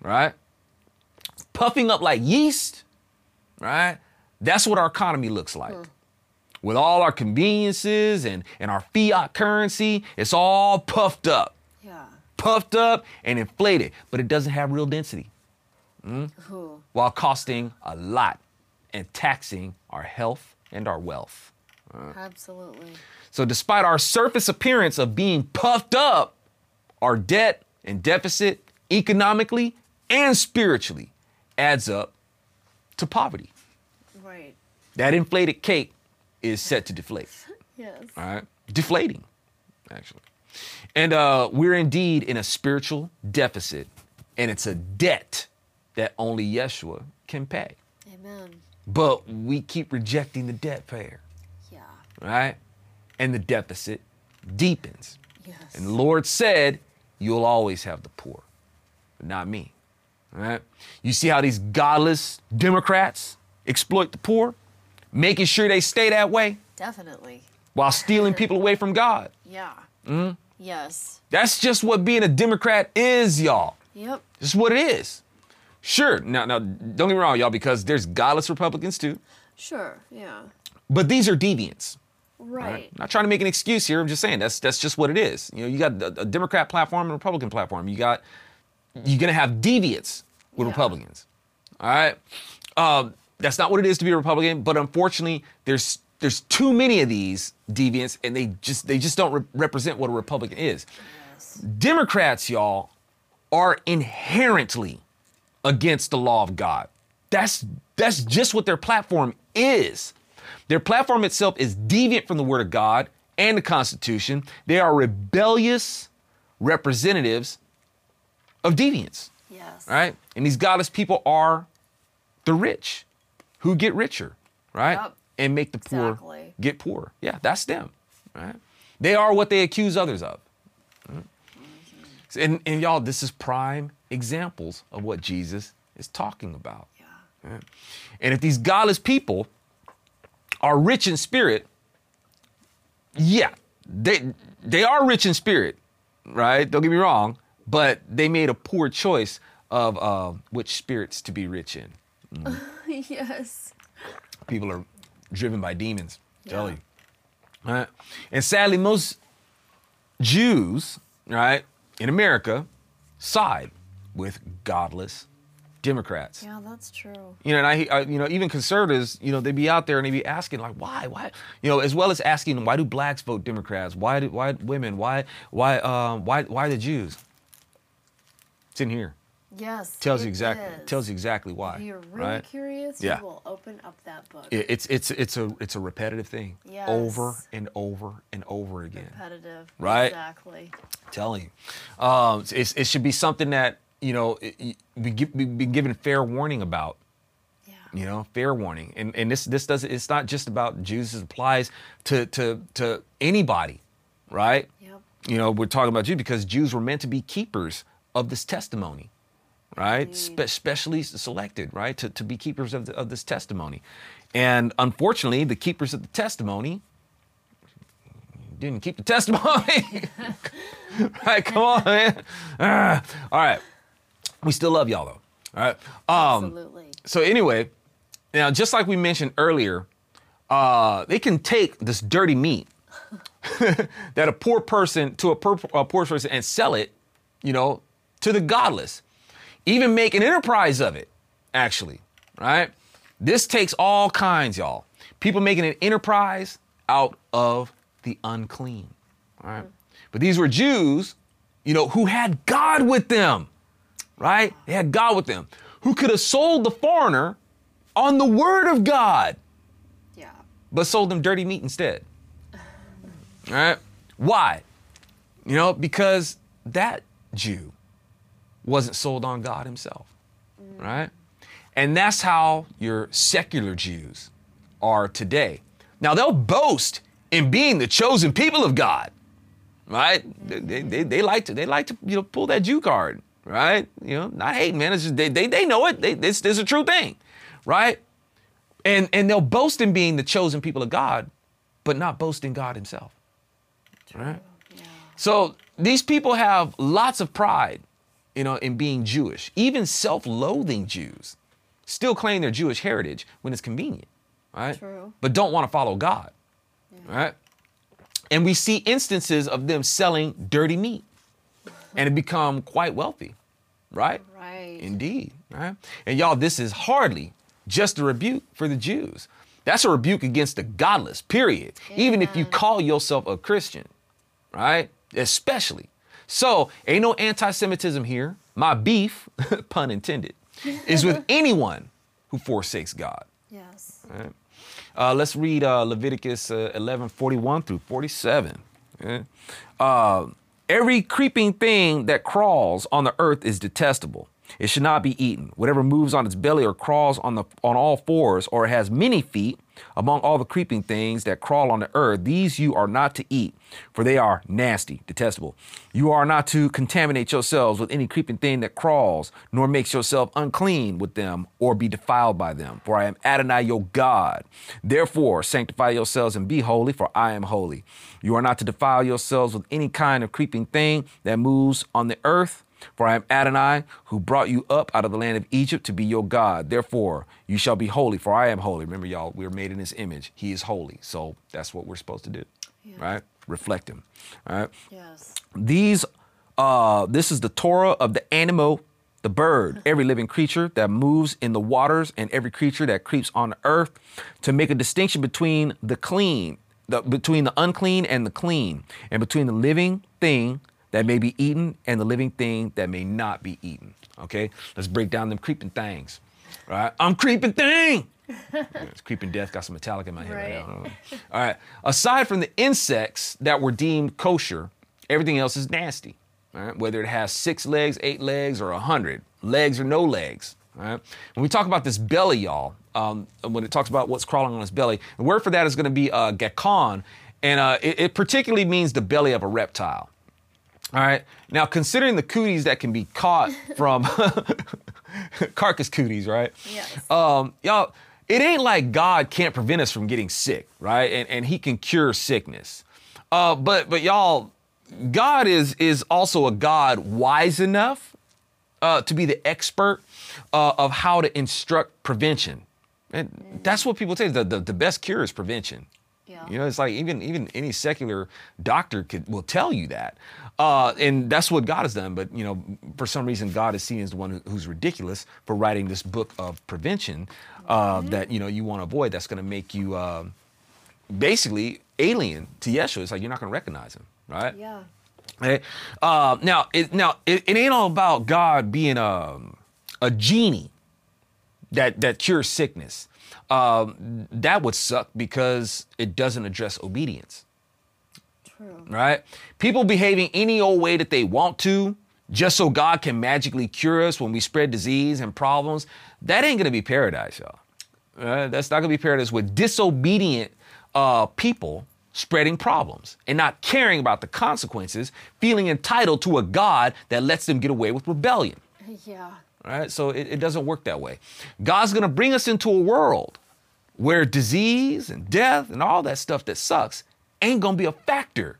right? Puffing up like yeast, right? That's what our economy looks like. Hmm. With all our conveniences and, and our fiat currency, it's all puffed up Yeah. puffed up and inflated, but it doesn't have real density Ooh. while costing a lot and taxing our health and our wealth. Absolutely. So, despite our surface appearance of being puffed up, our debt and deficit economically and spiritually adds up to poverty. Right. That inflated cake is set to deflate. Yes. All right. Deflating, actually. And uh, we're indeed in a spiritual deficit, and it's a debt that only Yeshua can pay. Amen. But we keep rejecting the debt payer, Yeah. right? And the deficit deepens. Yes. And the Lord said, You'll always have the poor, but not me. Right? You see how these godless Democrats exploit the poor, making sure they stay that way Definitely. while stealing people away from God. Yeah. Mm-hmm. Yes. That's just what being a Democrat is, y'all. Yep. This is what it is. Sure. Now, now, don't get me wrong, y'all, because there's godless Republicans too, Sure. Yeah. but these are deviants. Right. I'm not trying to make an excuse here. I'm just saying that's that's just what it is. You know, you got a, a Democrat platform and a Republican platform. You got you're gonna have deviants with Yeah. Republicans. All right. Um, that's not what it is to be a Republican, but unfortunately, there's there's too many of these deviants, and they just they just don't re- represent what a Republican is. Yes. Democrats, y'all, are inherently against the law of God. That's that's just what their platform is. Their platform itself is deviant from the word of God and the Constitution. They are rebellious representatives of deviance. Yes. Right? And these godless people are the rich who get richer, right? Yep. And make the poor Exactly. get poorer. Yeah, that's them, right? They are what they accuse others of. right? And, and y'all, this is prime examples of what Jesus is talking about. Yeah. And if these godless people are rich in spirit, yeah, they they are rich in spirit, right? Don't get me wrong, but they made a poor choice of uh, which spirits to be rich in. yes. People are driven by demons. Tell you. Right? And sadly, most Jews, right, in America, side with godless Democrats. Yeah, that's true. You know, and I, I, you know, even conservatives, you know, they'd be out there and they'd be asking like, why, why, you know, as well as asking, why do blacks vote Democrats? Why do, why women? Why, why, um, why, why the Jews? It's in here. Yes. Tells you exactly, is. tells you exactly why. If you're really right? curious, Yeah. you will open up that book. It- It's, it's, it's a, it's a repetitive thing. Yes. Over and over and over again. Repetitive. Right? Exactly. telling you. Um, it's, it should be something that, you know, it, it- we've been given fair warning about. Yeah. you know fair warning and and this this does it's not just about jews this applies to to to anybody right Yep. you know we're talking about jews because jews were meant to be keepers of this testimony right. Spe- specially selected right to, to be keepers of, the, of this testimony and unfortunately the keepers of the testimony didn't keep the testimony right come on man Ah. all right we still love y'all though all right um Absolutely. so anyway, now just like we mentioned earlier, uh, they can take this dirty meat that a poor person to a, poor a poor person and sell it, you know, to the godless, even make an enterprise of it. Actually, right? This takes all kinds, y'all. People making an enterprise out of the unclean. All right, but these were Jews, you know, who had God with them right? They had God with them, who could have sold the foreigner on the word of God, Yeah. but sold them dirty meat instead. All right? Why? You know, because that Jew wasn't sold on God himself, mm. right? And that's how your secular Jews are today. Now, they'll boast in being the chosen people of God, right? They, they, they like to they like to you know pull that Jew card, right? You know, not hate, man. It's just they they, they know it. They, this, this is a true thing, right? And and they'll boast in being the chosen people of God, but not boast in God Himself, right? Yeah. So these people have lots of pride, you know, in being Jewish. Even self-loathing Jews still claim their Jewish heritage when it's convenient, right? True. But don't want to follow God, right? And we see instances of them selling dirty meat and become quite wealthy, right? Right. Indeed, right? And y'all, this is hardly just a rebuke for the Jews. That's a rebuke against the godless, period. Even if you call yourself a Christian, right? Especially. So, ain't no anti Semitism here. My beef, pun intended, is with anyone who forsakes God. yes. Uh, let's read uh, Leviticus uh, 11 41 through 47. Okay? Uh, every creeping thing that crawls on the earth is detestable. It should not be eaten. Whatever moves on its belly or crawls on the on all fours or has many feet among all the creeping things that crawl on the earth, these you are not to eat, for they are nasty, detestable. You are not to contaminate yourselves with any creeping thing that crawls, nor makes yourself unclean with them or be defiled by them. For I am Adonai your God. Therefore, sanctify yourselves and be holy, for I am holy. You are not to defile yourselves with any kind of creeping thing that moves on the earth for I am Adonai, who brought you up out of the land of Egypt to be your God. Therefore, you shall be holy, for I am holy. Remember, y'all, we are made in his image. He is holy. So that's what we're supposed to do, Yeah. right? Reflect him, all right? Yes. These, uh, this is the Torah of the animal, the bird, every living creature that moves in the waters, and every creature that creeps on the earth, to make a distinction between the clean, the, between the unclean and the clean, and between the living thing that may be eaten and the living thing that may not be eaten. Okay, let's break down them creeping things. Right, I'm creeping thing. it's creeping death. Got some Metallica in my head right, Right. now. All right. Aside from the insects that were deemed kosher, everything else is nasty. All right. Whether it has six legs, eight legs, or a hundred legs or no legs. All right. When we talk about this belly, y'all, um, when it talks about what's crawling on its belly, the word for that is going to be uh, gekon, and uh, it, it particularly means the belly of a reptile. All right. Now, considering the cooties that can be caught from carcass cooties, right? Yes. Um, y'all, it ain't like God can't prevent us from getting sick, right? And and He can cure sickness. Uh, but but y'all, God is is also a God wise enough uh, to be the expert uh, of how to instruct prevention. And that's what people say. The, the the best cure is prevention. Yeah. You know, it's like even even any secular doctor could will tell you that, uh, and that's what God has done. But you know, for some reason, God is seen as the one who's ridiculous for writing this book of prevention uh, that you know you want to avoid. That's going to make you uh, basically alien to Yeshua. It's like you're not going to recognize him, right? Yeah. Okay. Uh, now, it, now it, it ain't all about God being a, a genie that that cures sickness. Um, that would suck because it doesn't address obedience, True. right? People behaving any old way that they want to just so God can magically cure us when we spread disease and problems. That ain't gonna be paradise, y'all. Uh, that's not gonna be paradise with disobedient uh, people spreading problems and not caring about the consequences, feeling entitled to a God that lets them get away with rebellion. Yeah. Right? So it, it doesn't work that way. God's gonna bring us into a world where disease and death and all that stuff that sucks ain't gonna be a factor.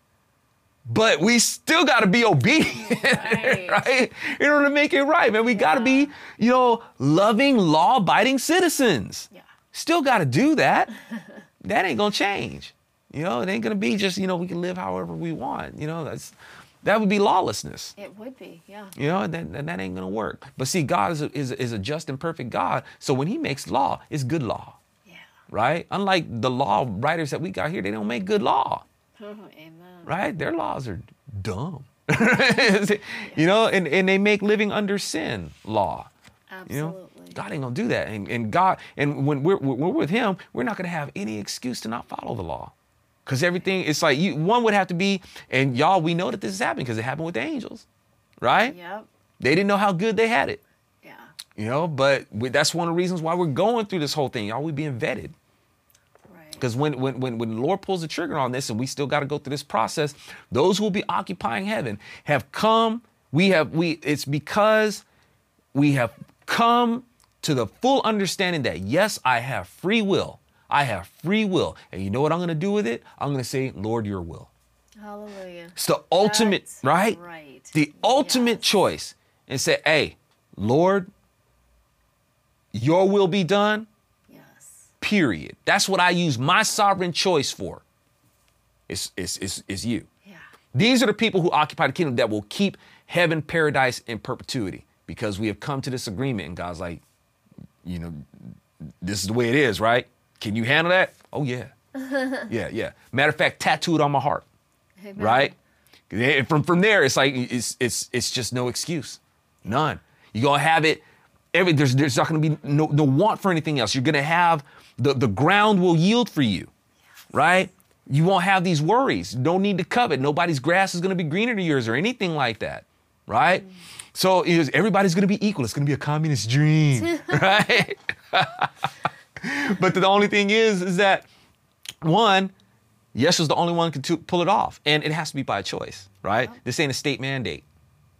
But we still gotta be obedient, Right. right? In order to make it right, man. We gotta be, you know, loving, law-abiding citizens. Yeah. Still gotta do that. that ain't gonna change. You know, it ain't gonna be just, you know, we can live however we want. You know, that's that would be lawlessness. It would be. Yeah. You know, that, that, that ain't gonna work. But see, God is a, is, a, is a just and perfect God. So when He makes law, it's good law, Yeah. right? Unlike the law writers that we got here, they don't make good law, Oh, amen. right? Their laws are dumb. you know, and, and they make living under sin law. You know, Absolutely. God ain't gonna do that. And, and God, and when we're, when we're with Him, we're not gonna have any excuse to not follow the law. Because everything, it's like you, one would have to be, and y'all, we know that this is happening because it happened with the angels, right? Yep. They didn't know how good they had it. Yeah. You know, but we, that's one of the reasons why we're going through this whole thing. Y'all, we being vetted. Right. Because when, when, when, when the Lord pulls the trigger on this and we still got to go through this process, those who will be occupying heaven have come. We have, we, it's because we have come to the full understanding that yes, I have free will. I have free will. And you know what I'm going to do with it? I'm going to say, Lord, your will. Hallelujah. It's the ultimate, That's right? right. The ultimate Yes. choice. And say, hey, Lord, your will be done, Yes. period. That's what I use my sovereign choice for. It's, it's, it's, it's you. Yeah. These are the people who occupy the kingdom that will keep heaven, paradise in perpetuity because we have come to this agreement and God's like, you know, this is the way it is, right? Can you handle that? Oh, yeah. yeah, yeah. Matter of fact, tattooed on my heart Amen. right? And from from there, it's like it's it's it's just no excuse, none. You're gonna have it every there's there's not going to be no, no want for anything else. You're going to have the the ground will yield for you, right? You won't have these worries. No need to covet. Nobody's grass is going to be greener than yours or anything like that, right? So everybody's going to be equal. It's going to be a communist dream, right? but the only thing is, is that one, Yeshua's the only one who can pull it off, and it has to be by choice, right? This ain't a state mandate,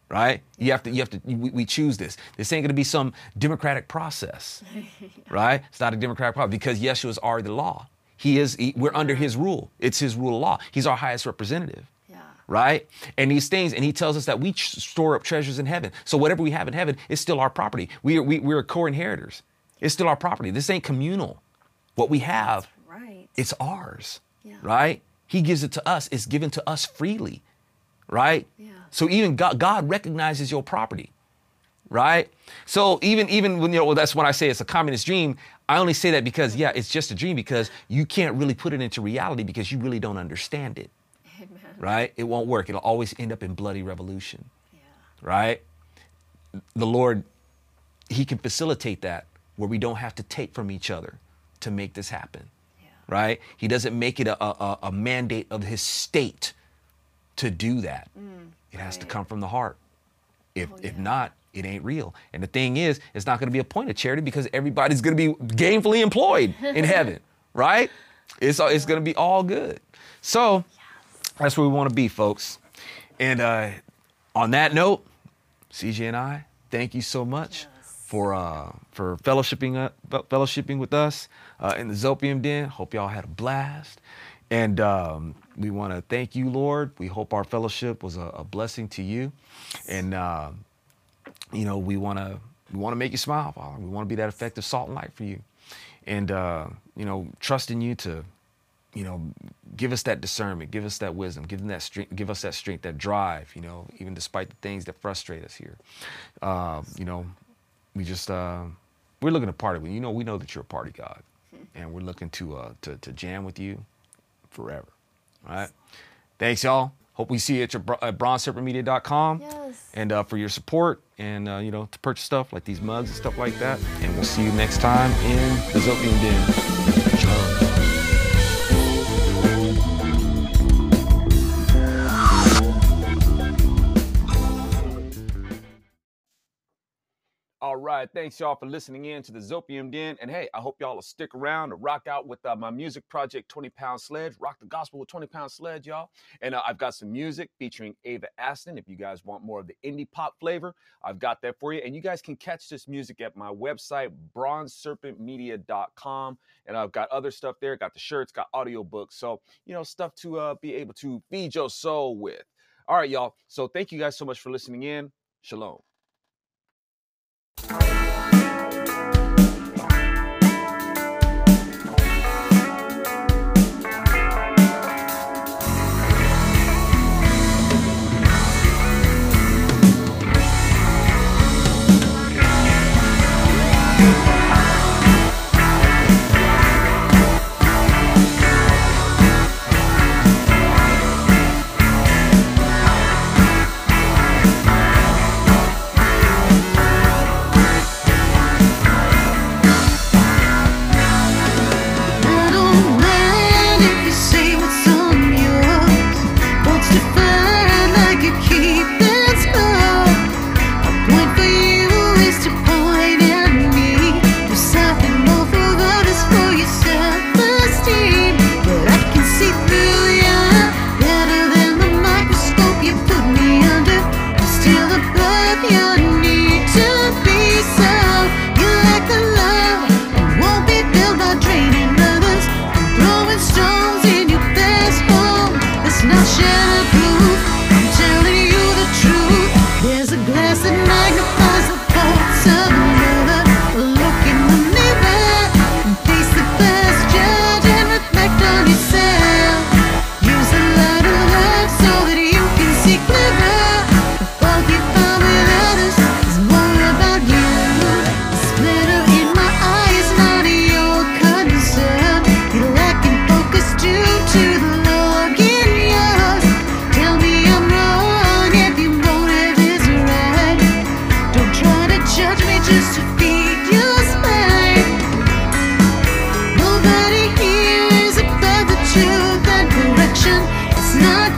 right? You have to, you have to. We, we choose this. This ain't going to be some democratic process, right? It's not a democratic process because Yeshua is already the law. He is. He, we're under His rule. It's His rule of law. He's our highest representative right? And these things, and he tells us that we store up treasures in heaven. So whatever we have in heaven is still our property. We are we, we're co-inheritors. It's still our property. This ain't communal. What we have, Right. it's ours, Yeah. right? He gives it to us. It's given to us freely, right? Yeah. So even God, God recognizes your property, right? So even even when you know well, that's when I say it's a communist dream. I only say that because yeah, it's just a dream because you can't really put it into reality because you really don't understand it Amen. right? It won't work. It'll always end up in bloody revolution, Yeah. right? The Lord, He can facilitate that where we don't have to take from each other to make this happen, Yeah. right? He doesn't make it a, a, a mandate of His state to do that. it has to come from the heart. If, Oh, if not, it ain't real. And the thing is, it's not going to be a point of charity because everybody's going to be gainfully employed in heaven, right? It's, all- it's going to be all good. So that's where we want to be, folks. And uh, on that note, CJ and I, thank you so much for uh, for fellowshipping uh, fellowshipping with us uh, in the Zopium Den. Hope y'all had a blast. And um, we want to thank you, Lord. We hope our fellowship was a, a blessing to you. And uh, you know, we want to we want to make you smile, Father. We want to be that effective salt and light for you. And uh, you know, trusting you to you know, give us that discernment, give us that wisdom, give them that strength, give us that strength, that drive, you know, even despite the things that frustrate us here. Uh, you know, we just uh, we're looking to party with you. You know, we know that you're a party god, and we're looking to uh, to to jam with you forever. All right. Thanks, y'all. Hope we see you at your at bronzeserpentmedia.com Yes. and uh, for your support and uh, you know to purchase stuff like these mugs and stuff like that. And we'll see you next time in the Zopium Den. All right. Thanks, y'all, for listening in to the Zopium Den. And hey, I hope y'all will stick around to rock out with uh, my music project, 20 Pound Sledge. Rock the gospel with 20 Pound Sledge, y'all. And uh, I've got some music featuring Ava Aston. If you guys want more of the indie pop flavor, I've got that for you. And you guys can catch this music at my website, bronzeserpentmedia.com. And I've got other stuff there. Got the shirts, got audiobooks. So, you know, stuff to uh, be able to feed your soul with. All right, y'all. So thank you guys so much for listening in. Shalom. I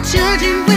写进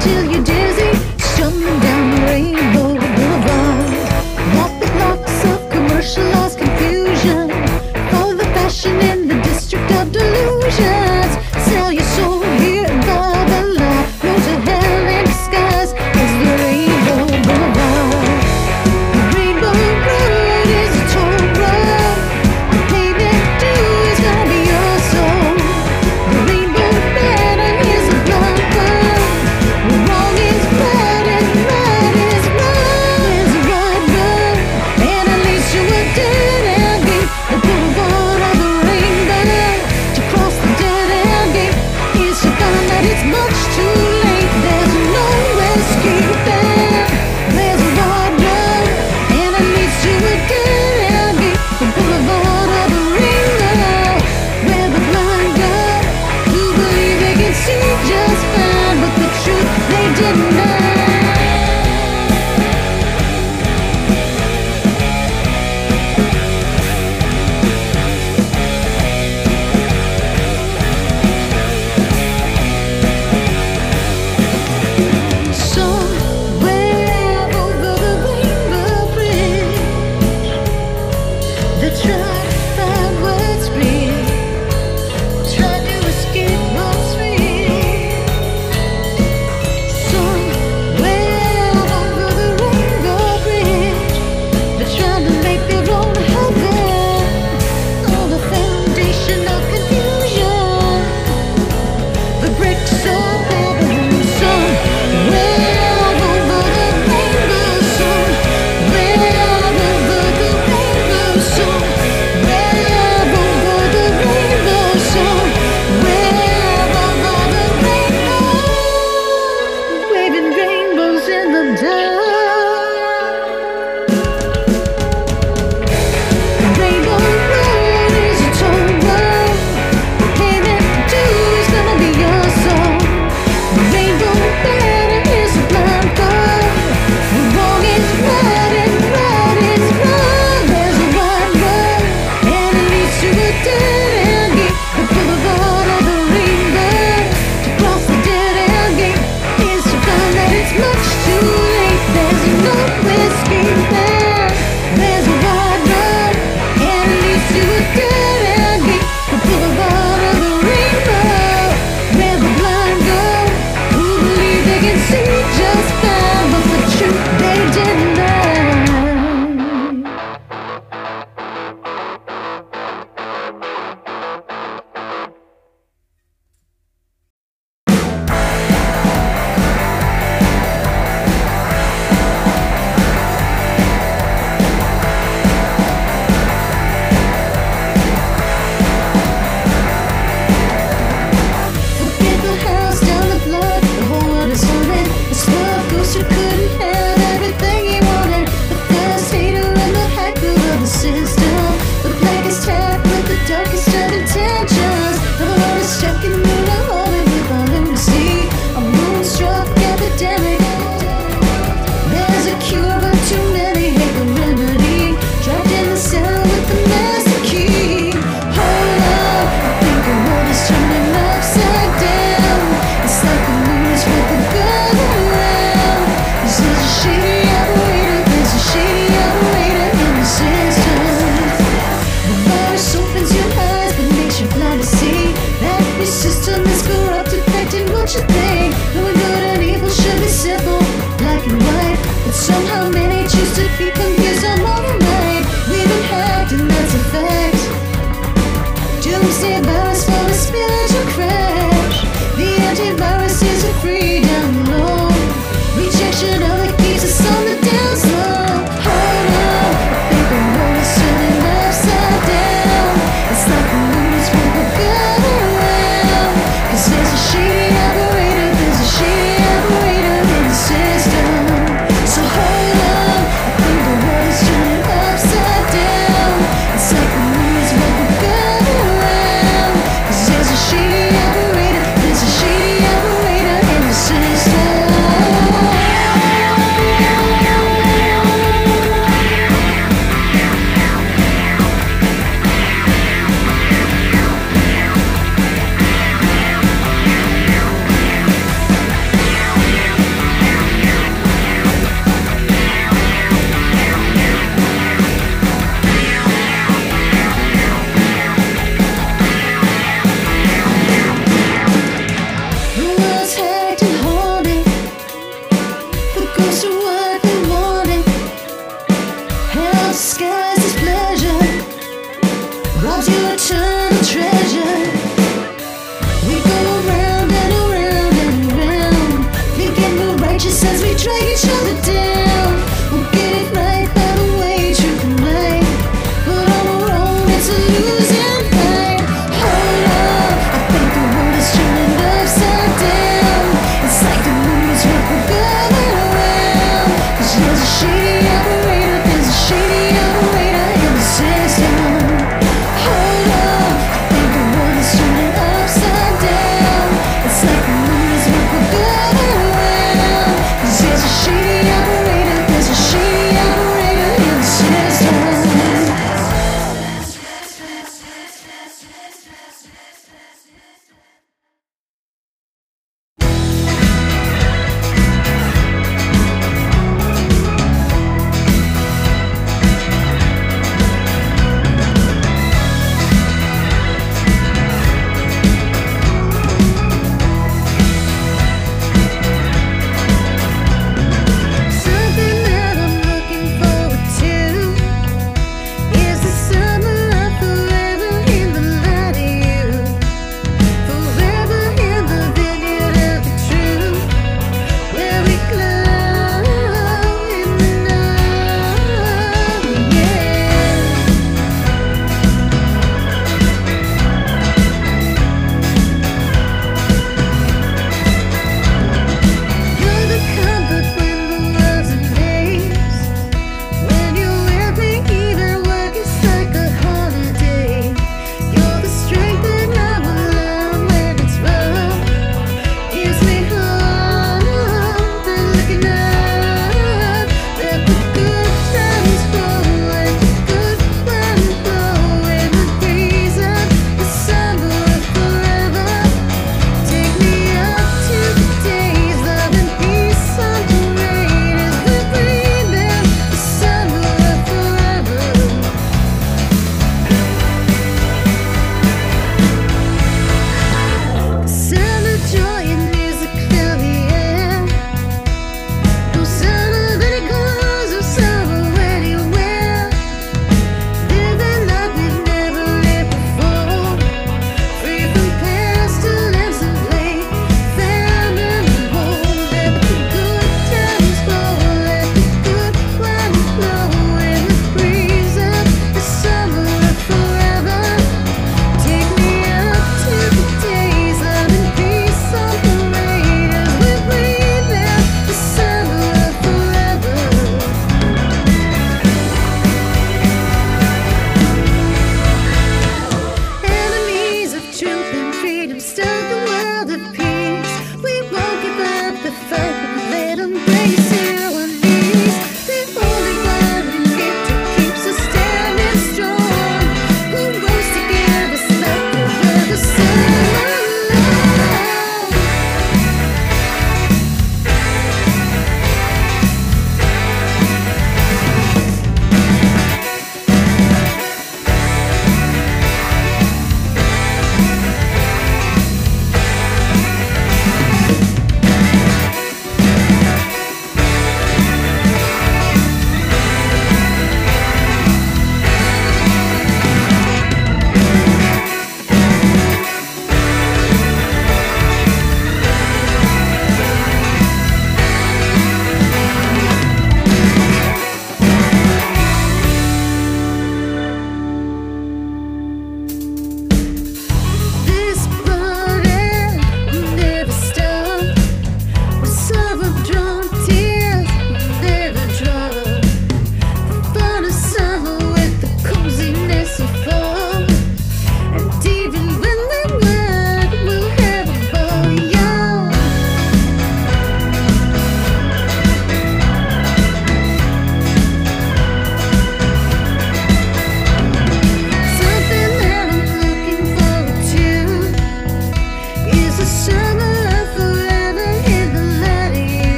until you're dizzy.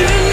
Sensational.